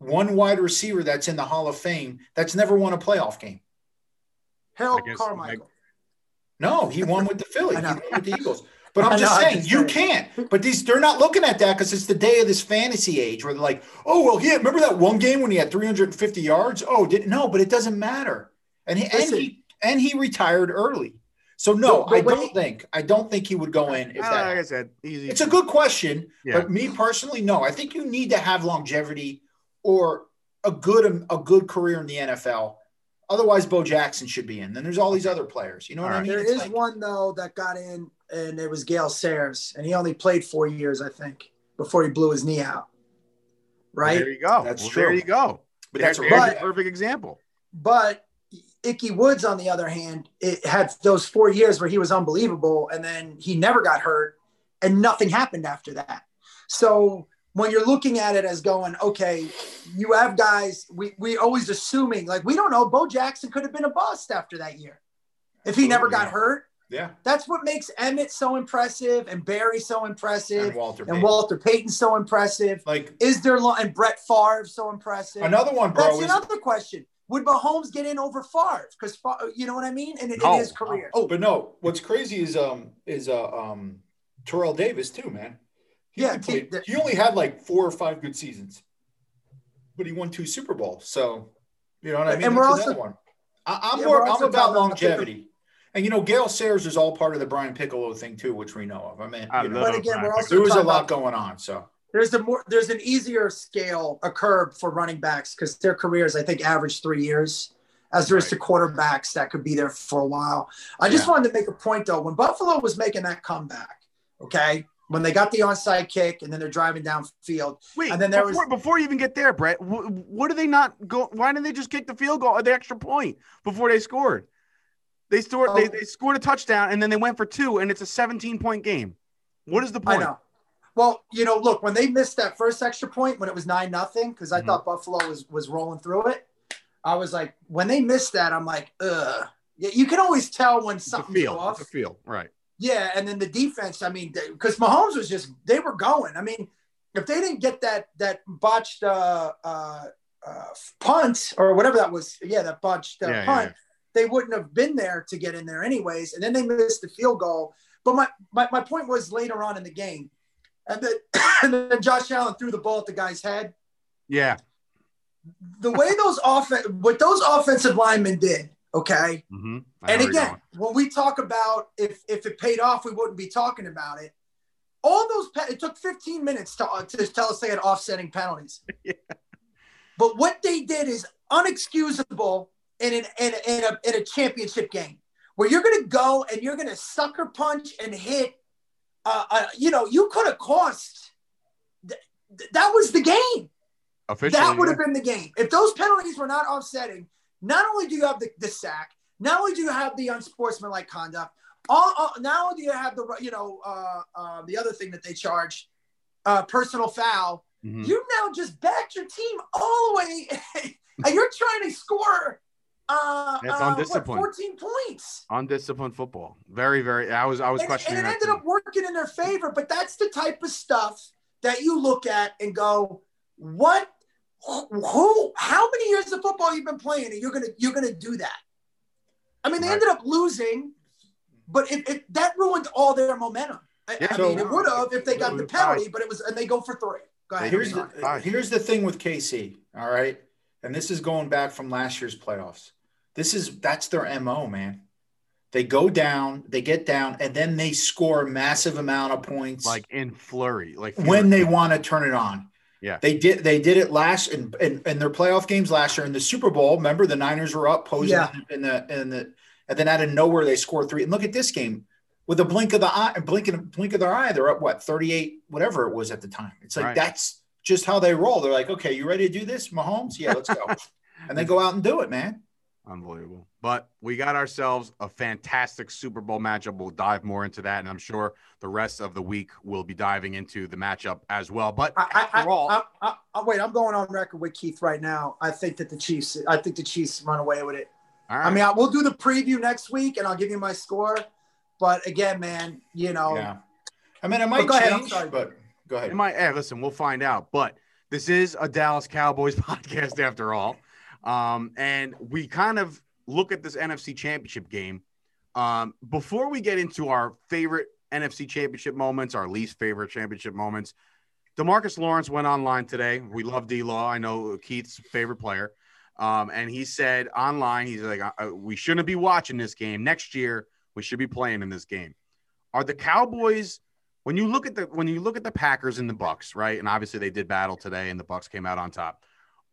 Speaker 4: one wide receiver that's in the Hall of Fame that's never won a playoff game?
Speaker 3: Harold
Speaker 2: I
Speaker 3: Carmichael.
Speaker 4: No, he won with the Philly.
Speaker 3: I
Speaker 4: he won with the Eagles. But I'm just
Speaker 3: know, I'm
Speaker 4: saying,
Speaker 3: just
Speaker 4: you can't. But these, they're not looking at that because it's the day of this fantasy age where they're like, oh well, yeah. Remember that one game when he had 350 yards? Oh, did no, but it doesn't matter. And he and he and he retired early. So no,
Speaker 3: But- but
Speaker 4: I don't
Speaker 3: he-
Speaker 4: think I don't think he would go in if
Speaker 2: Uh,
Speaker 4: that.
Speaker 2: like I said, easy.
Speaker 4: It's a good question,
Speaker 2: Yeah.
Speaker 4: but me personally, no. I think you need to have longevity or a good a good career in the NFL. Otherwise, Bo Jackson should be in. Then there's all these other players. You know what I mean?
Speaker 3: There
Speaker 4: It's
Speaker 3: is
Speaker 4: like-
Speaker 3: one though that got in, and it was Gale Sayers, and he only played four years, I think, before he blew his knee out. Right,
Speaker 2: There you go.
Speaker 4: That's
Speaker 2: well,
Speaker 4: true.
Speaker 2: There you go.
Speaker 4: but
Speaker 2: There-
Speaker 4: that's a
Speaker 2: there's
Speaker 4: rookie.
Speaker 2: a perfect example.
Speaker 3: but Ickey Woods, on the other hand, it had those four years where he was unbelievable, and then he never got hurt, and nothing happened after that. So when you're looking at it as going, okay, you have guys, we we always assuming like we don't know, Bo Jackson could have been a bust after that year if he never got
Speaker 2: Yeah.
Speaker 3: hurt.
Speaker 4: Yeah,
Speaker 3: That's what makes Emmitt so impressive and Barry so impressive
Speaker 4: and Walter.
Speaker 3: and
Speaker 4: Payton.
Speaker 3: Walter Payton so impressive.
Speaker 4: like
Speaker 3: Is there lo- and Brett Favre so impressive?
Speaker 4: another one, bro.
Speaker 3: That's
Speaker 4: Is,
Speaker 3: another question. Would Mahomes get in over Favre? Because you know what I mean, in, in
Speaker 2: No.
Speaker 3: his career.
Speaker 4: oh, but no. What's crazy is um is uh um Terrell Davis too, man. He
Speaker 3: Yeah,
Speaker 4: only played-
Speaker 3: the-
Speaker 4: he only had like four or five good seasons, but he won two Super Bowls. So you know what I mean.
Speaker 3: And we're
Speaker 4: That's
Speaker 3: also-
Speaker 4: one. I, I'm
Speaker 3: Yeah,
Speaker 4: more.
Speaker 3: we're
Speaker 4: I'm about longevity. And you know, Gale Sayers is all part of the Brian Piccolo thing too, which we know of. I mean,
Speaker 2: I
Speaker 4: you know,
Speaker 3: But again, we're also
Speaker 4: there was a lot
Speaker 3: about-
Speaker 4: going on. So
Speaker 3: There's a more there's an easier scale, a curve for running backs because their careers, I think, average three years, as there is
Speaker 2: Right.
Speaker 3: to quarterbacks that could be there for a while. I just
Speaker 4: Yeah.
Speaker 3: wanted to make a point though, when Buffalo was making that comeback, okay, when they got the onside kick and then they're driving downfield,
Speaker 2: Wait,
Speaker 3: And then there
Speaker 2: before, before you even get there, Bret, wh- what do they not go? Why didn't they just kick the field goal, or the extra point before they scored? They scored. They,
Speaker 3: Oh.
Speaker 2: they scored a touchdown and then they went for two, and it's a 17 point game. What is the
Speaker 3: I
Speaker 2: point?
Speaker 3: know. Well, you know, look, when they missed that first extra point when it was nine nothing, because I
Speaker 2: Mhm.
Speaker 3: thought Buffalo was was rolling through it. I was like, when they missed that, I'm like, ugh. Yeah, You can always tell when
Speaker 2: It's a
Speaker 3: something's off.
Speaker 2: It's a feel. Right.
Speaker 3: Yeah, and then the defense. I mean, because Mahomes was just they were going. I mean, if they didn't get that that botched uh, uh, uh, punt or whatever that was, yeah, that botched uh,
Speaker 2: Yeah,
Speaker 3: punt,
Speaker 2: yeah.
Speaker 3: they wouldn't have been there to get in there anyways. And then they missed the field goal. But my my, my point was later on in the game, and then and then Josh Allen threw the ball at the guy's head.
Speaker 2: Yeah.
Speaker 3: The way those offen what those offensive linemen did, okay.
Speaker 2: Mm-hmm.
Speaker 3: And again, when we talk about if if it paid off, we wouldn't be talking about it. all those pe- it took 15 minutes to, uh, to tell us they had offsetting penalties.
Speaker 2: Yeah.
Speaker 3: But what they did is unexcusable in an in a, in a, in a championship game where you're going to go and you're going to sucker punch and hit. Uh, uh, you know, you could have cost. Th- th- that was the game.
Speaker 2: Officially,
Speaker 3: That would
Speaker 2: yeah.
Speaker 3: have been the game. If those penalties were not offsetting, not only do you have the, the sack, not only do you have the unsportsmanlike conduct, all, all now do you have the you know uh, uh, the other thing that they charge, uh, personal foul.
Speaker 2: Mhm.
Speaker 3: You now just backed your team all the way, and you're trying to score. Uh,
Speaker 2: That's
Speaker 3: uh, what,
Speaker 2: undisciplined.
Speaker 3: 14 points.
Speaker 2: undisciplined football. Very, very. I was, I was
Speaker 3: And,
Speaker 2: questioning
Speaker 3: and it ended up working in their favor. But that's the type of stuff that you look at and go, "What? Who? How many years of football you've been playing, and you're gonna you're gonna do that?" I mean, they
Speaker 2: Right.
Speaker 3: ended up losing, but it, it that ruined all their momentum. I,
Speaker 2: Yeah.
Speaker 3: I mean, it would have if they got the
Speaker 2: was
Speaker 3: penalty, but it was and they go for three. Go ahead.
Speaker 4: Here's the,
Speaker 3: sorry.
Speaker 4: here's the thing with KC, all right? And this is going back from last year's playoffs. This is that's their MO, man. They go down, they get down, and then they score a massive amount of points
Speaker 2: like in flurry, like
Speaker 4: when they want to turn it on.
Speaker 2: Yeah.
Speaker 4: They did they did it last in, in, in their playoff games last year in the Super Bowl. Remember the Niners were up posing
Speaker 3: Yeah.
Speaker 4: in the in the and then out of nowhere they scored three. And look at this game. With a blink of the eye, blink of, blink of their eye, they're up what 38, whatever it was at the time. It's like
Speaker 2: Right.
Speaker 4: that's just how they roll. They're like, okay, you ready to do this, Mahomes? Yeah, let's go. and they go out and do it, man.
Speaker 2: Unbelievable. But we got ourselves a fantastic Super Bowl matchup. We'll dive more into that, and I'm sure the rest of the week we'll be diving into the matchup as well. But
Speaker 3: I, I,
Speaker 2: after all,
Speaker 3: I, I, I, wait, I'm going on record with Keith right now. I think that the Chiefs. I think the Chiefs run away with it.
Speaker 2: all
Speaker 3: I mean, I, we'll do the preview next week, and I'll give you my score. But again, man, you know,
Speaker 4: Yeah. I mean, it might
Speaker 3: go ahead, I'm
Speaker 4: change,
Speaker 3: sorry.
Speaker 4: but go ahead.
Speaker 2: It might. Hey, listen, we'll find out. But this is a Dallas Cowboys podcast after all, um, and we kind of look at this NFC Championship game. Um, before we get into our favorite NFC Championship moments, our least favorite championship moments, DeMarcus Lawrence went online today. We love D Law. I know Keith's favorite player. Um, and he said online, he's like, uh, we shouldn't be watching this game next year. We should be playing in this game. Are the Cowboys when you look at the when you look at the Packers and the Bucks, right? And obviously they did battle today, and the Bucks came out on top.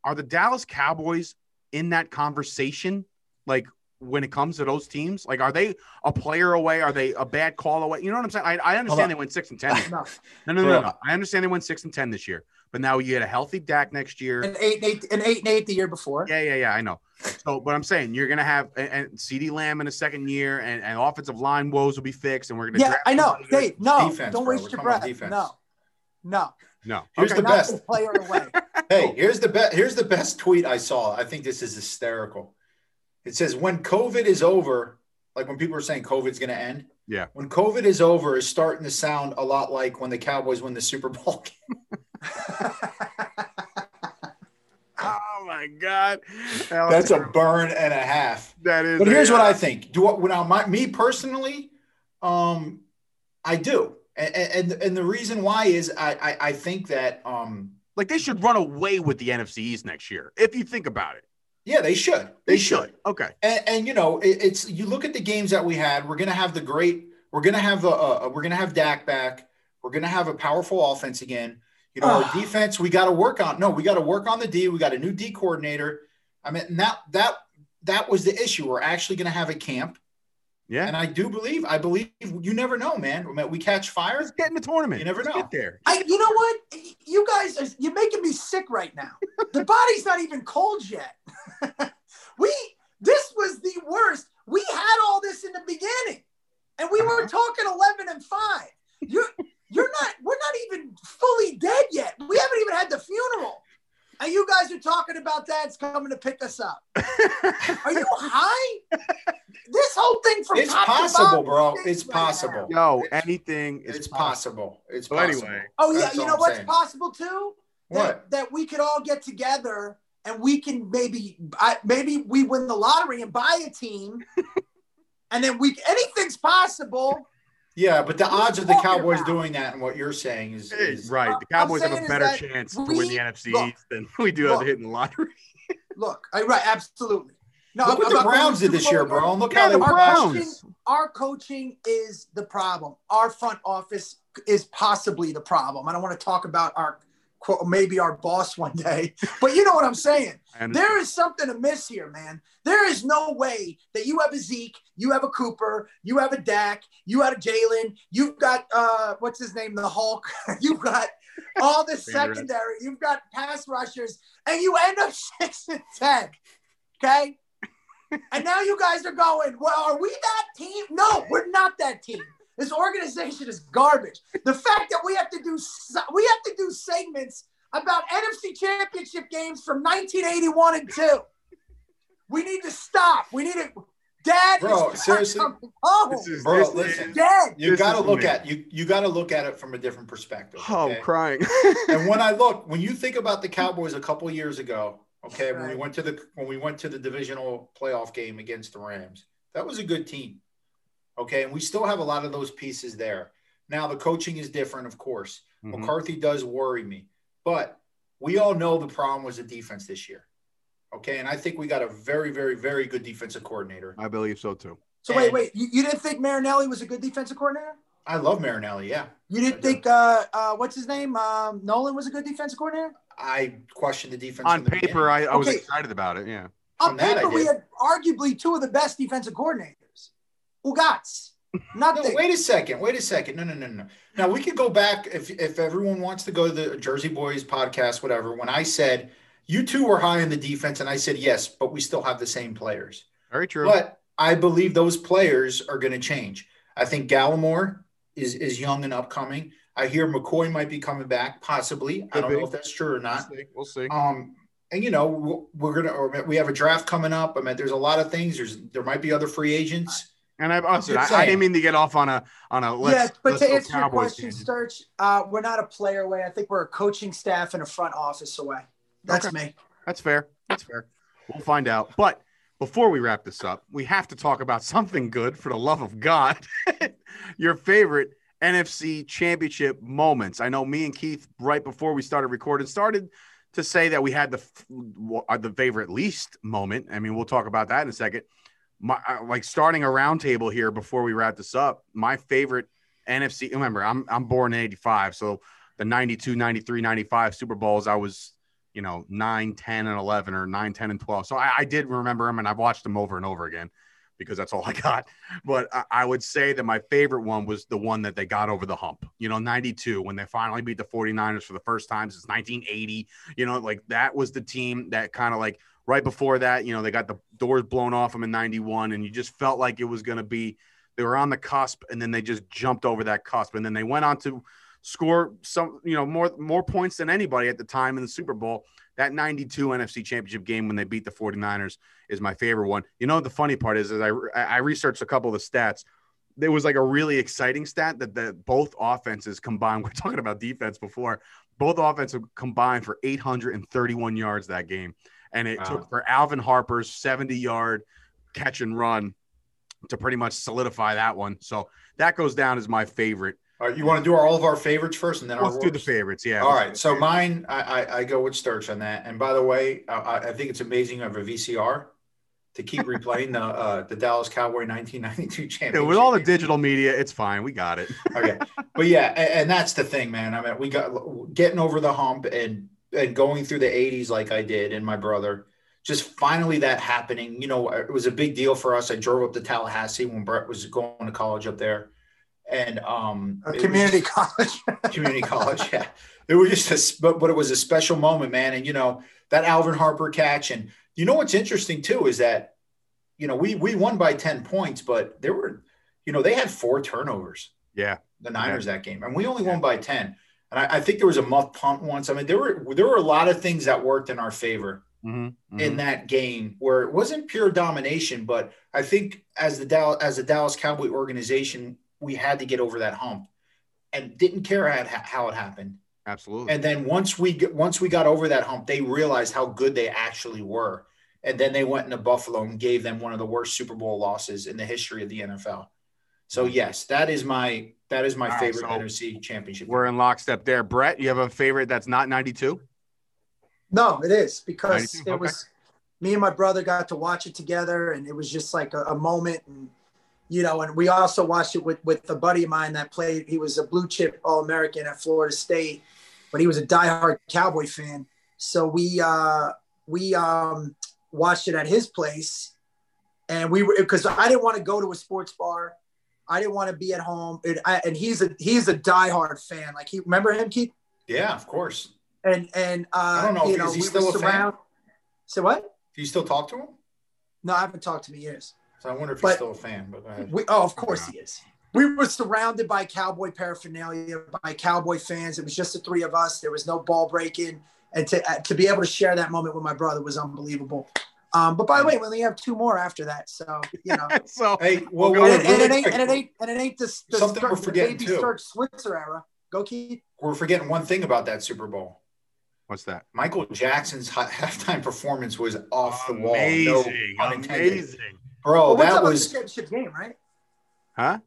Speaker 2: Are the Dallas Cowboys in that conversation? Like when it comes to those teams, like are they a player away? Are they a bad call away? You know what I'm saying? I, I understand they went six and ten.
Speaker 3: no,
Speaker 2: No, no, no, no. I understand they went six and ten this year, but now you get a healthy Dak next year.
Speaker 3: an eight, and eight, an eight and eight the year before.
Speaker 2: Yeah, yeah, yeah. I know. So, but I'm saying you're gonna have and, and CeeDee Lamb in a second year, and, and offensive line woes will be fixed, and we're gonna.
Speaker 3: Yeah,
Speaker 2: draft
Speaker 3: I know,
Speaker 2: somebody good.
Speaker 3: Dave. No,
Speaker 4: Defense,
Speaker 3: don't
Speaker 4: bro.
Speaker 3: waste
Speaker 4: We're
Speaker 3: your breath. No, no.
Speaker 2: No,
Speaker 4: Here's
Speaker 2: Okay.
Speaker 4: the best.
Speaker 3: player away.
Speaker 4: Hey, here's the best. Here's the best tweet I saw. I think this is hysterical. It says, "When COVID is over, like when people are saying COVID's going to end.
Speaker 2: Yeah.
Speaker 4: When COVID is over, is starting to sound a lot like when the Cowboys win the Super Bowl.
Speaker 2: Oh my God,
Speaker 4: That's a burn and a half.
Speaker 2: that is.
Speaker 4: But here's what I think. Do what now? My, me personally, um, I do, and, and and the reason why is I I, I think that um
Speaker 2: like. They should run away with the NFC East next year, if you think about it.
Speaker 4: Yeah they should.
Speaker 2: They, should. Okay.
Speaker 4: and, and you know it, it's you look at the games that we had we're gonna have the great we're gonna have a, a we're gonna have Dak back. We're gonna have a powerful offense again. You know our defense we got to work on no we got to work on the D. We got a new D coordinator. I mean that that that was the issue. We're actually gonna have a camp
Speaker 2: Yeah.
Speaker 4: and I do believe I believe you never know man we catch fire
Speaker 2: Let's get in the tournament.
Speaker 4: You never
Speaker 2: Let's
Speaker 4: know.
Speaker 2: Get there.
Speaker 3: I, you know what? You guys, are, you're making me sick right now. The body's not even cold yet. we, this was the worst. We had all this in the beginning, and we were uh-huh. talking 11 and five. You're, you're not. We're not even fully dead yet. We haven't even had the funeral, and you guys are talking about dad's coming to pick us up. Are you high? This whole thing from
Speaker 4: it's possible bro it's possible
Speaker 2: Yo, anything is
Speaker 4: it's possible it's
Speaker 2: So
Speaker 4: possible
Speaker 2: anyway.
Speaker 3: Oh yeah, you know
Speaker 4: I'm
Speaker 3: what's
Speaker 4: saying.
Speaker 3: possible too? That,
Speaker 4: What?
Speaker 3: that we could all get together and we can maybe I, maybe we win the lottery and buy a team, and then we anything's possible.
Speaker 4: Yeah, but the
Speaker 3: What are you
Speaker 4: odds of the Cowboys
Speaker 3: about?
Speaker 4: doing that and what you're saying is, is
Speaker 2: right. The Cowboys have a better
Speaker 3: that
Speaker 2: chance to win the NFC
Speaker 3: look,
Speaker 2: East than we do of
Speaker 3: look.
Speaker 2: hitting the lottery.
Speaker 3: Look, I, right, absolutely. No,
Speaker 4: Look what the
Speaker 3: about going
Speaker 4: Browns did this year, bro. And look
Speaker 2: Yeah,
Speaker 4: how they
Speaker 2: the Browns.
Speaker 3: coaching, our coaching is the problem. Our front office is possibly the problem. I don't want to talk about our maybe our boss one day, but you know what I'm saying. There is something amiss here, man. There is no way that you have a Zeke, you have a Cooper, you have a Dak, you have a Jalen, you've got uh, what's his name, the Hulk. you've got all the secondary, you've got pass rushers, and you end up six and ten. Okay. and now you guys are going, well, are we that team? No, we're not that team. This organization is garbage. The fact that we have to do we have to do segments about NFC Championship games from 1981 and two. We need to stop. We need to. Dad,
Speaker 4: bro, seriously,
Speaker 3: oh,
Speaker 2: this is,
Speaker 4: bro,
Speaker 2: this
Speaker 4: listen,
Speaker 2: is,
Speaker 3: Dad.
Speaker 4: you got to look at you. You got to look at it from a different perspective.
Speaker 2: Oh. I'm crying.
Speaker 4: and when I look, when you think about the Cowboys a couple years ago, okay, when we went to the when we went to the divisional playoff game against the Rams, that was a good team. Okay, and we still have a lot of those pieces there. Now the coaching is different, of course.
Speaker 2: Mhm.
Speaker 4: McCarthy does worry me, but we all know the problem was the defense this year. Okay, and I think we got a very, very, very good defensive coordinator.
Speaker 2: I believe so too.
Speaker 3: So wait,
Speaker 4: And-
Speaker 3: wait. You, you didn't think Marinelli was a good defensive coordinator?
Speaker 4: I love Marinelli. Yeah,
Speaker 3: You didn't
Speaker 4: do.
Speaker 3: think uh, uh, what's his name? Um, Nolan was a good defensive coordinator?
Speaker 4: I questioned the defense
Speaker 2: On
Speaker 4: the
Speaker 2: paper,
Speaker 4: beginning.
Speaker 2: I, I was excited about it. Yeah.
Speaker 3: On
Speaker 4: From that, I
Speaker 3: paper, we
Speaker 4: did.
Speaker 3: had arguably two of the best defensive coordinators. Ugats.
Speaker 4: No,
Speaker 3: Nothing.
Speaker 4: wait a second. Wait a second. No, no, no, no. Now we could go back if if everyone wants to go to the Jersey Boyz podcast, whatever. When I said you two were high in the defense, and I said yes, but we still have the same players.
Speaker 2: Very true.
Speaker 4: But I believe those players are going to change. I think Gallimore is is young and upcoming. I hear McCoy might be coming back, possibly. I don't
Speaker 2: be.
Speaker 4: know if that's true or
Speaker 2: we'll
Speaker 4: not.
Speaker 2: see. We'll see.
Speaker 4: Um, and you know we're- we're gonna or we have a draft coming up. I mean, there's a lot of things. There's there might be other free agents.
Speaker 2: And I, listen, I, I didn't mean to get off on a on a let's,
Speaker 3: yeah, but
Speaker 2: let's
Speaker 3: to answer your
Speaker 2: Cowboys
Speaker 3: question,
Speaker 2: tangent.
Speaker 3: Uh, we're not a player away. I think we're a coaching staff and a front office away. That's
Speaker 2: Okay.
Speaker 3: me.
Speaker 2: That's fair. That's fair. We'll find out. But before we wrap this up, we have to talk about something good for the love of God. Your favorite NFC championship moments. I know me and Keith, right before we started recording, started to say that we had the uh, the favorite least moment. I mean, we'll talk about that in a second. My uh, like starting a roundtable here before we wrap this up. My favorite NFC. Remember, I'm I'm born in '85, so the 92, 93, 95 Super Bowls, I was you know, 9, 10, and 11, or 9, 10, and 12. So I, I did remember them and I've watched them over and over again because that's all I got. But I, I would say that my favorite one was the one that they got over the hump, you know, 92, when they finally beat the 49ers for the first time since 1980. You know, like that was the team that kind of like right before that, you know, they got the doors blown off them in 91, and you just felt like it was going to be, they were on the cusp, and then they just jumped over that cusp. And then they went on to, score some, you know, more more points than anybody at the time in the Super Bowl. That 92 NFC Championship game when they beat the 49ers is my favorite one. You know, the funny part is, is I, I researched a couple of the stats. There was like a really exciting stat that the both offenses combined. We're talking about defense before. Both offenses combined for 831 yards that game, and it
Speaker 4: Wow.
Speaker 2: took for Alvin Harper's 70 yard catch and run to pretty much solidify that one. So that goes down as my favorite.
Speaker 4: All right, you want to do our, all of our favorites first, and then
Speaker 2: Let's
Speaker 4: our
Speaker 2: do the favorites. Yeah.
Speaker 4: All right, so
Speaker 2: favorites.
Speaker 4: mine, I, I, I go with Sturch on that. And by the way, I- I, think it's amazing of a VCR to keep replaying the uh, the Dallas Cowboy 1992
Speaker 2: Yeah,
Speaker 4: championship.
Speaker 2: with all the digital media, it's fine. We got it.
Speaker 4: okay, but yeah, and, and that's the thing, man. I mean, we got getting over the hump and and going through the 80s like I did, and my brother. Just finally that happening. You know, it was a big deal for us. I drove up to Tallahassee when Bret was going to college up there, and um,
Speaker 3: A
Speaker 4: it was
Speaker 3: community
Speaker 4: just-
Speaker 3: college.
Speaker 4: community college. Yeah, it was just a, s- but but it was a special moment, man. And you know that Alvin Harper catch, and you know what's interesting too is that you know we we won by ten points, but there were you know they had four turnovers,
Speaker 2: Yeah.
Speaker 4: the Niners that game, and we only won by ten. And I, I think there was a muff punt once. I mean, there were there were a lot of things that worked in our favor
Speaker 2: Mm-hmm.
Speaker 4: in that game where it wasn't pure domination, but I think as the Dallas as a Dallas Cowboy organization, we had to get over that hump, and didn't care how it, how it happened.
Speaker 2: Absolutely.
Speaker 4: And then once we get, once we got over that hump, they realized how good they actually were, and then they went into Buffalo and gave them one of the worst Super Bowl losses in the history of the NFL. So yes, that is my that is my
Speaker 2: All right,
Speaker 4: favorite
Speaker 2: so
Speaker 4: NFC championship.
Speaker 2: We're in lockstep there. Bret, you have a favorite that's not 92?
Speaker 3: No, it is because
Speaker 2: 92?
Speaker 3: it
Speaker 2: Okay.
Speaker 3: was me and my brother got to watch it together, and it was just like a, a moment. And you know, and we also watched it with with a buddy of mine that played. He was a blue chip All American at Florida State, but he was a diehard Cowboy fan. So we uh, we um, watched it at his place, and we were because I didn't want to go to a sports bar. I didn't want to be at home, and, I, and he's a he's a diehard fan. Like he remember him, Keith,
Speaker 4: Yeah, of course.
Speaker 3: and and uh,
Speaker 4: I don't know,
Speaker 3: You
Speaker 4: is he
Speaker 3: we
Speaker 4: still a fan?
Speaker 3: So what?
Speaker 4: Do you still talk to him?
Speaker 3: No, I haven't talked to him in years.
Speaker 4: So I wonder if he's still a fan. But.
Speaker 3: We, oh, of course he is. We were surrounded by cowboy paraphernalia, by cowboy fans. It was just the three of us. There was no ball breaking, and to uh, to be able to share that moment with my brother was unbelievable. Um, but by the way, we only have two more after that, so you know.
Speaker 2: so
Speaker 4: Hey, well,
Speaker 2: We'll
Speaker 3: and,
Speaker 2: go-
Speaker 3: it, and
Speaker 4: really
Speaker 3: it ain't and it ain't and it ain't this the,
Speaker 4: Something
Speaker 3: Sturk-
Speaker 4: we're
Speaker 3: the
Speaker 4: forgetting,
Speaker 3: baby
Speaker 4: too.
Speaker 3: Sturk Switzer era. Go Keith.
Speaker 4: we're forgetting one thing about that Super Bowl.
Speaker 2: what's that?
Speaker 4: Michael Jackson's ha- halftime performance was off the wall. No
Speaker 2: Amazing, amazing.
Speaker 4: Bro,
Speaker 3: Well, we're
Speaker 4: that
Speaker 3: about
Speaker 4: was
Speaker 3: the championship game, right?
Speaker 2: Huh?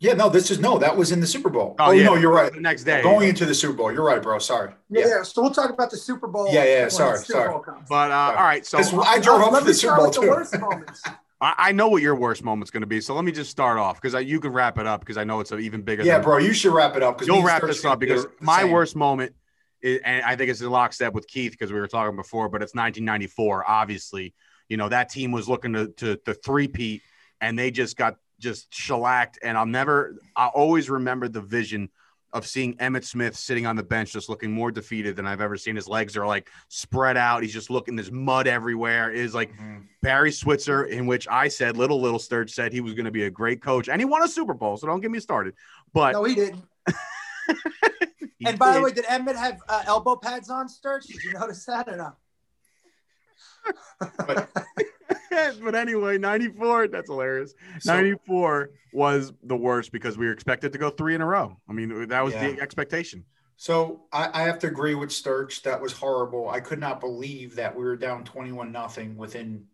Speaker 4: Yeah. No, this is no. That was in the Super Bowl.
Speaker 2: Oh,
Speaker 4: Oh,
Speaker 2: yeah.
Speaker 4: no, you're right.
Speaker 2: The next day.
Speaker 4: Going into the Super Bowl. You're right, bro. Sorry.
Speaker 3: Yeah.
Speaker 4: Yeah.
Speaker 3: yeah. So we'll talk about the Super Bowl.
Speaker 4: Yeah, yeah, sorry, sorry.
Speaker 2: But uh, all right. So
Speaker 4: I drove
Speaker 3: Uh,
Speaker 4: up
Speaker 3: let
Speaker 4: to the Super Bowl
Speaker 3: with the
Speaker 4: too.
Speaker 3: worst moments.
Speaker 2: I, I know what your worst moment's going to be. So let me just start off because you can wrap it up because I know it's even bigger.
Speaker 4: Yeah,
Speaker 2: than,
Speaker 4: bro. You should wrap it up because
Speaker 2: You'll wrap this up because my worst moment, is, and I think it's in lockstep with Keith because we were talking before, but it's 1994. Obviously, you know that team was looking to to, to three-peat, and they just got just shellacked. And I'll never, I always remember the vision of seeing Emmitt Smith sitting on the bench, just looking more defeated than I've ever seen. His legs are like spread out. He's just looking. There's mud everywhere. Is like
Speaker 4: Mhm.
Speaker 2: Barry Switzer, in which I said, Little Little Sturge said he was going to be a great coach, and he won a Super Bowl. So don't get me started. But
Speaker 3: No, he didn't.
Speaker 2: he
Speaker 3: and by the way, did Emmitt have uh, elbow pads on, Sturge? Did you notice that or no?
Speaker 2: but anyway, 94, that's hilarious.
Speaker 4: So-
Speaker 2: 94 was the worst because we were expected to go three in a row. I mean, that was
Speaker 4: Yeah.
Speaker 2: the expectation.
Speaker 4: So I, I have to agree with Sturch. That was horrible. I could not believe that we were down twenty-one nothing within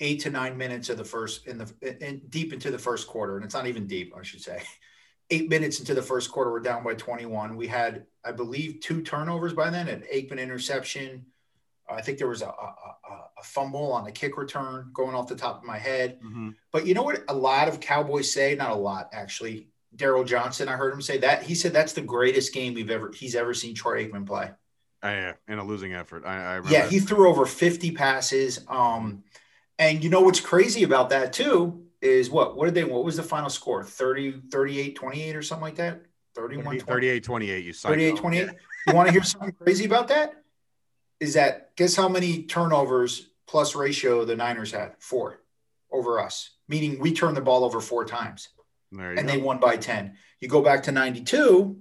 Speaker 4: eight to nine minutes of the first in the in, deep into the first quarter, and it's not even deep, I should say. Eight minutes into the first quarter, we're down by 21. We had, I believe, two turnovers by then. An Aikman interception. I think there was a, a, a, fumble on a kick return going off the top of my head. But you know what? A lot of Cowboys say, not a lot actually. Daryl Johnston, I heard him say that. He said that's the greatest game we've ever he's ever seen Troy Aikman play.
Speaker 2: Uh, yeah, in a losing effort. I, I.
Speaker 4: Yeah, he threw over 50 passes. Um, and you know what's crazy about that too is what what did they what was the final score? 30, 38, 28 or something like that? 31
Speaker 2: 38 28. You psycho.
Speaker 4: 38 28. You want to hear something crazy about that? Is that guess how many turnovers plus ratio the Niners had? Four over us, meaning we turned the ball over four times and
Speaker 2: go.
Speaker 4: they won by 10. You go back to 92,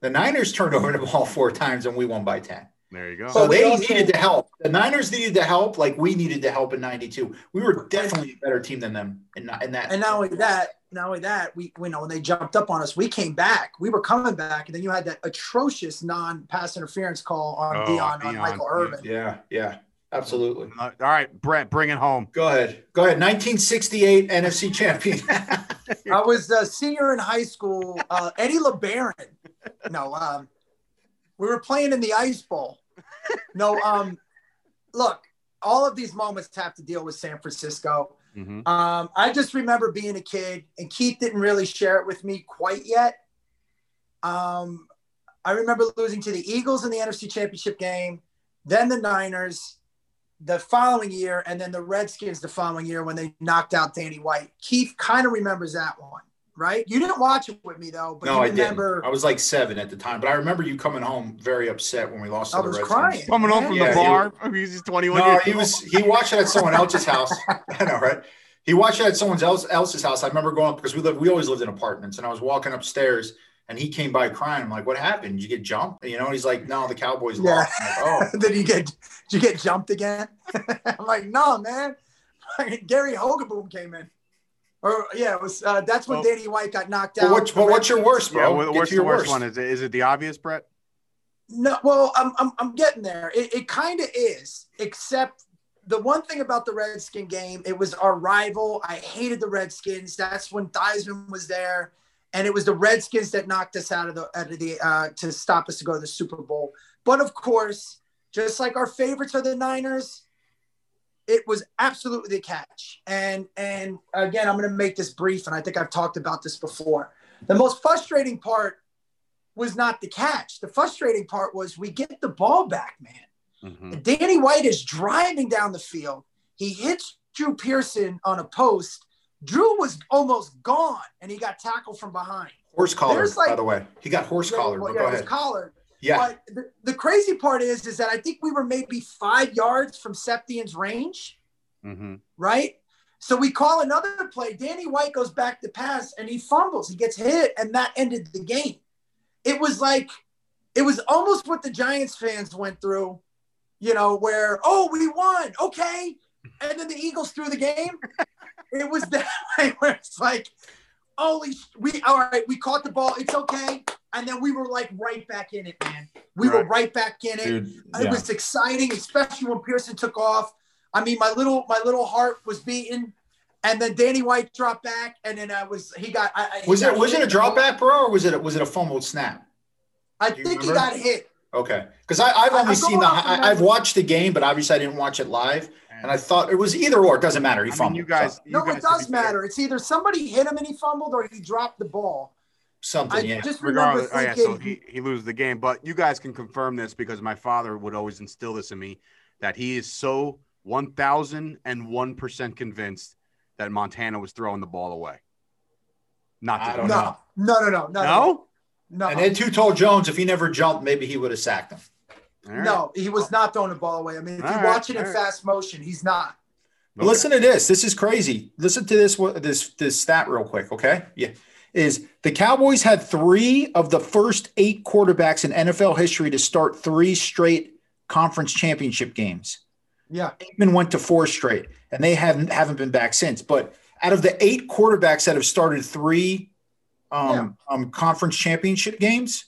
Speaker 4: the Niners turned over the ball four times and we won by 10.
Speaker 2: there you go.
Speaker 4: So
Speaker 3: But
Speaker 4: they
Speaker 3: also-
Speaker 4: needed to help. The Niners needed to help like we needed to help in 92. We were definitely a better team than them in, in that.
Speaker 3: And not only that, not only that, we you know when they jumped up on us, we came back. We were coming back, and then you had that atrocious non-pass interference call on
Speaker 2: Oh,
Speaker 3: Deion,
Speaker 2: Deion,
Speaker 3: on Michael. Irvin.
Speaker 4: yeah, yeah, absolutely.
Speaker 2: All right, Bret, bring it home.
Speaker 4: Go ahead. Go ahead. 1968 NFC champion.
Speaker 3: I was a senior in high school. Uh, Eddie LeBaron. No, um, we were playing in the Ice Bowl. No, um, look, all of these moments have to deal with San Francisco.
Speaker 2: Mhm.
Speaker 3: Um, I just remember being a kid, and Keith didn't really share it with me quite yet. Um, I remember losing to the Eagles in the NFC Championship game, then the Niners the following year, and then the Redskins the following year when they knocked out Danny White. Keith kind of remembers that one, right? You didn't watch it with me though, but
Speaker 4: no,
Speaker 3: you
Speaker 4: I didn't.
Speaker 3: remember.
Speaker 4: I was like seven at the time, but I remember you coming home very upset when we lost to
Speaker 3: I
Speaker 4: the
Speaker 3: was
Speaker 4: Redskins.
Speaker 3: crying.
Speaker 2: Coming home from
Speaker 4: Yeah,
Speaker 2: the
Speaker 4: he-
Speaker 2: bar. I mean, he's 21
Speaker 4: No,
Speaker 2: years
Speaker 4: he
Speaker 2: old.
Speaker 4: was he watched it at someone else's house. I know, right? He watched it at someone else else's house. I remember going up because we live we always lived in apartments, and I was walking upstairs and he came by crying. I'm like, "What happened? Did you get jumped?" You know, he's like, "No, the Cowboys
Speaker 3: Yeah.
Speaker 4: lost." I'm like, "Oh,
Speaker 3: did you get did you get jumped again? I'm like, no, man. Gary Hogeboom came in. Or yeah, it was uh, that's when
Speaker 2: Well-
Speaker 3: Danny White got knocked
Speaker 4: but,
Speaker 3: out.
Speaker 4: what, but what's your worst,
Speaker 2: Yeah,
Speaker 4: bro?
Speaker 2: well, what's
Speaker 4: your
Speaker 2: worst
Speaker 4: worst.
Speaker 2: one? Is it, is it the obvious, Bret?
Speaker 3: No, well, I'm I'm, I'm getting there. It, it kind of is, except the one thing about the Redskin game, it was our rival. I hated the Redskins. That's when Theismann was there, and it was the Redskins that knocked us out of the out of the uh, to stop us to go to the Super Bowl. But of course, just like our favorites are the Niners, it was absolutely the catch. And and again, I'm going to make this brief, and I think I've talked about this before. The most frustrating part was not the catch. The frustrating part was we get the ball back, man.
Speaker 2: Mm-hmm.
Speaker 3: Danny White is driving down the field. He hits Drew Pearson on a post. Drew was almost gone, and he got tackled from behind.
Speaker 4: Horse collar,
Speaker 3: like-
Speaker 4: by the way. He got horse collar.
Speaker 3: Well,
Speaker 4: but
Speaker 3: yeah,
Speaker 4: go ahead.
Speaker 3: collared.
Speaker 4: Yeah.
Speaker 3: But the, the crazy part is, is that I think we were maybe five yards from Septien's range,
Speaker 2: Mm-hmm.
Speaker 3: right? So we call another play. Danny White goes back to pass and he fumbles. He gets hit, and that ended the game. It was like, it was almost what the Giants fans went through, you know, where, oh, we won. Okay. And then the Eagles threw the game. it was that way where it's like, holy, we, all right, we caught the ball. It's okay. And then we were like right back in it, man. We were
Speaker 2: Right.
Speaker 3: right back in it.
Speaker 4: Dude,
Speaker 3: It was exciting, especially when Pearson took off. I mean, my little my little heart was beating, and then Danny White dropped back, and then I was he got. I, I- he
Speaker 4: was it
Speaker 3: got
Speaker 4: was it a drop back, bro, or was it a, was it a fumbled snap?
Speaker 3: I
Speaker 4: Do you
Speaker 3: think he got hit.
Speaker 4: Okay, because I've only
Speaker 3: I'm
Speaker 4: seen the I, I've watched the game, but obviously I didn't watch it live, and I thought it was either or. It doesn't matter. He
Speaker 2: I mean,
Speaker 4: fumbled.
Speaker 2: you guys,
Speaker 4: so-
Speaker 2: you
Speaker 3: No,
Speaker 2: guys,
Speaker 3: it
Speaker 2: to be
Speaker 3: does
Speaker 2: fair,
Speaker 3: matter. It's either somebody hit him and he fumbled, or he dropped the ball.
Speaker 4: Something.
Speaker 3: I
Speaker 4: yeah.
Speaker 3: just remember
Speaker 2: Regardless, oh yeah, so he, he loses the game. But you guys can confirm this because my father would always instill this in me that he is so one thousand and one percent convinced that Montana was throwing the ball away. Not
Speaker 4: I don't
Speaker 3: no,
Speaker 4: know.
Speaker 3: no, no, no, no,
Speaker 2: No?
Speaker 3: no,
Speaker 4: and then Too Tall Jones if he never jumped, maybe he would have sacked him.
Speaker 2: All right.
Speaker 3: no. He was not throwing the ball away. I mean, if
Speaker 2: All
Speaker 3: you
Speaker 2: right,
Speaker 3: watch it in
Speaker 2: all right.
Speaker 3: fast motion, he's not.
Speaker 2: Okay.
Speaker 4: Listen to this. This is crazy. Listen to this. What this this stat real quick, okay? Yeah, is the Cowboys had three of the first eight quarterbacks in NFL history to start three straight conference championship games.
Speaker 3: Yeah,
Speaker 4: Aikman went to four straight, and they haven't haven't been back since. But out of the eight quarterbacks that have started three um, um, conference championship games,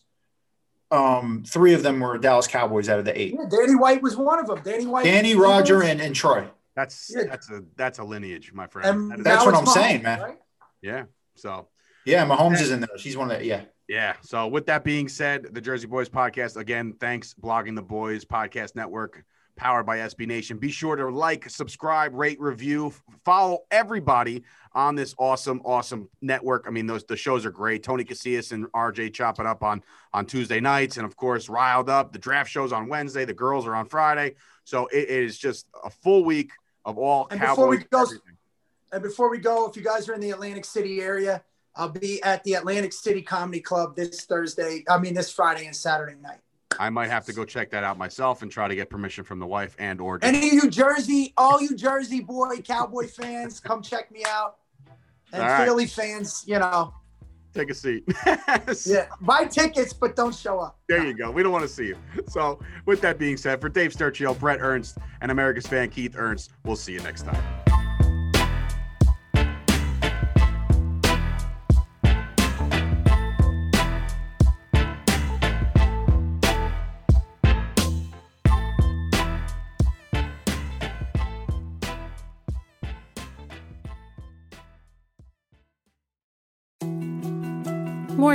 Speaker 4: um, three of them were Dallas Cowboys out of the eight.
Speaker 3: yeah. Danny White was one of them. Danny White,
Speaker 4: Danny, Roger, and, and Troy.
Speaker 2: That's
Speaker 3: Yeah.
Speaker 2: that's a that's a lineage, my friend.
Speaker 3: and
Speaker 2: That is-
Speaker 4: That's what I'm saying, man.
Speaker 3: right?
Speaker 2: yeah. So
Speaker 4: Yeah, Mahomes is in there. She's one of the yeah.
Speaker 2: Yeah. So with that being said, the Jersey Boyz podcast again. Thanks, blogging the Boys Podcast Network, powered by SB Nation. Be sure to like, subscribe, rate, review, f- follow everybody on this awesome, awesome network. I mean, those the shows are great. Tony Casillas and RJ chop it up on on Tuesday nights, and of course, riled up. The draft shows on Wednesday. The girls are on Friday. So it is just a full week of all
Speaker 3: And before we
Speaker 2: Cowboys.
Speaker 3: go-
Speaker 2: everything.
Speaker 3: And before we go, if you guys are in the Atlantic City area, I'll be at the Atlantic City Comedy Club this Thursday. I mean, this Friday and Saturday night.
Speaker 2: I might have to go check that out myself and try to get permission from the wife and or.
Speaker 3: Any of you Jersey, all you Jersey boy Cowboy fans, come check me out. And
Speaker 2: right.
Speaker 3: Philly fans, you know,
Speaker 2: take a seat.
Speaker 3: yeah, buy tickets, but don't show up.
Speaker 2: There you go. We don't want to see you. So, with that being said, for Dave Sturchio, Bret Ernst, and America's fan Keith Ernst, we'll see you next time.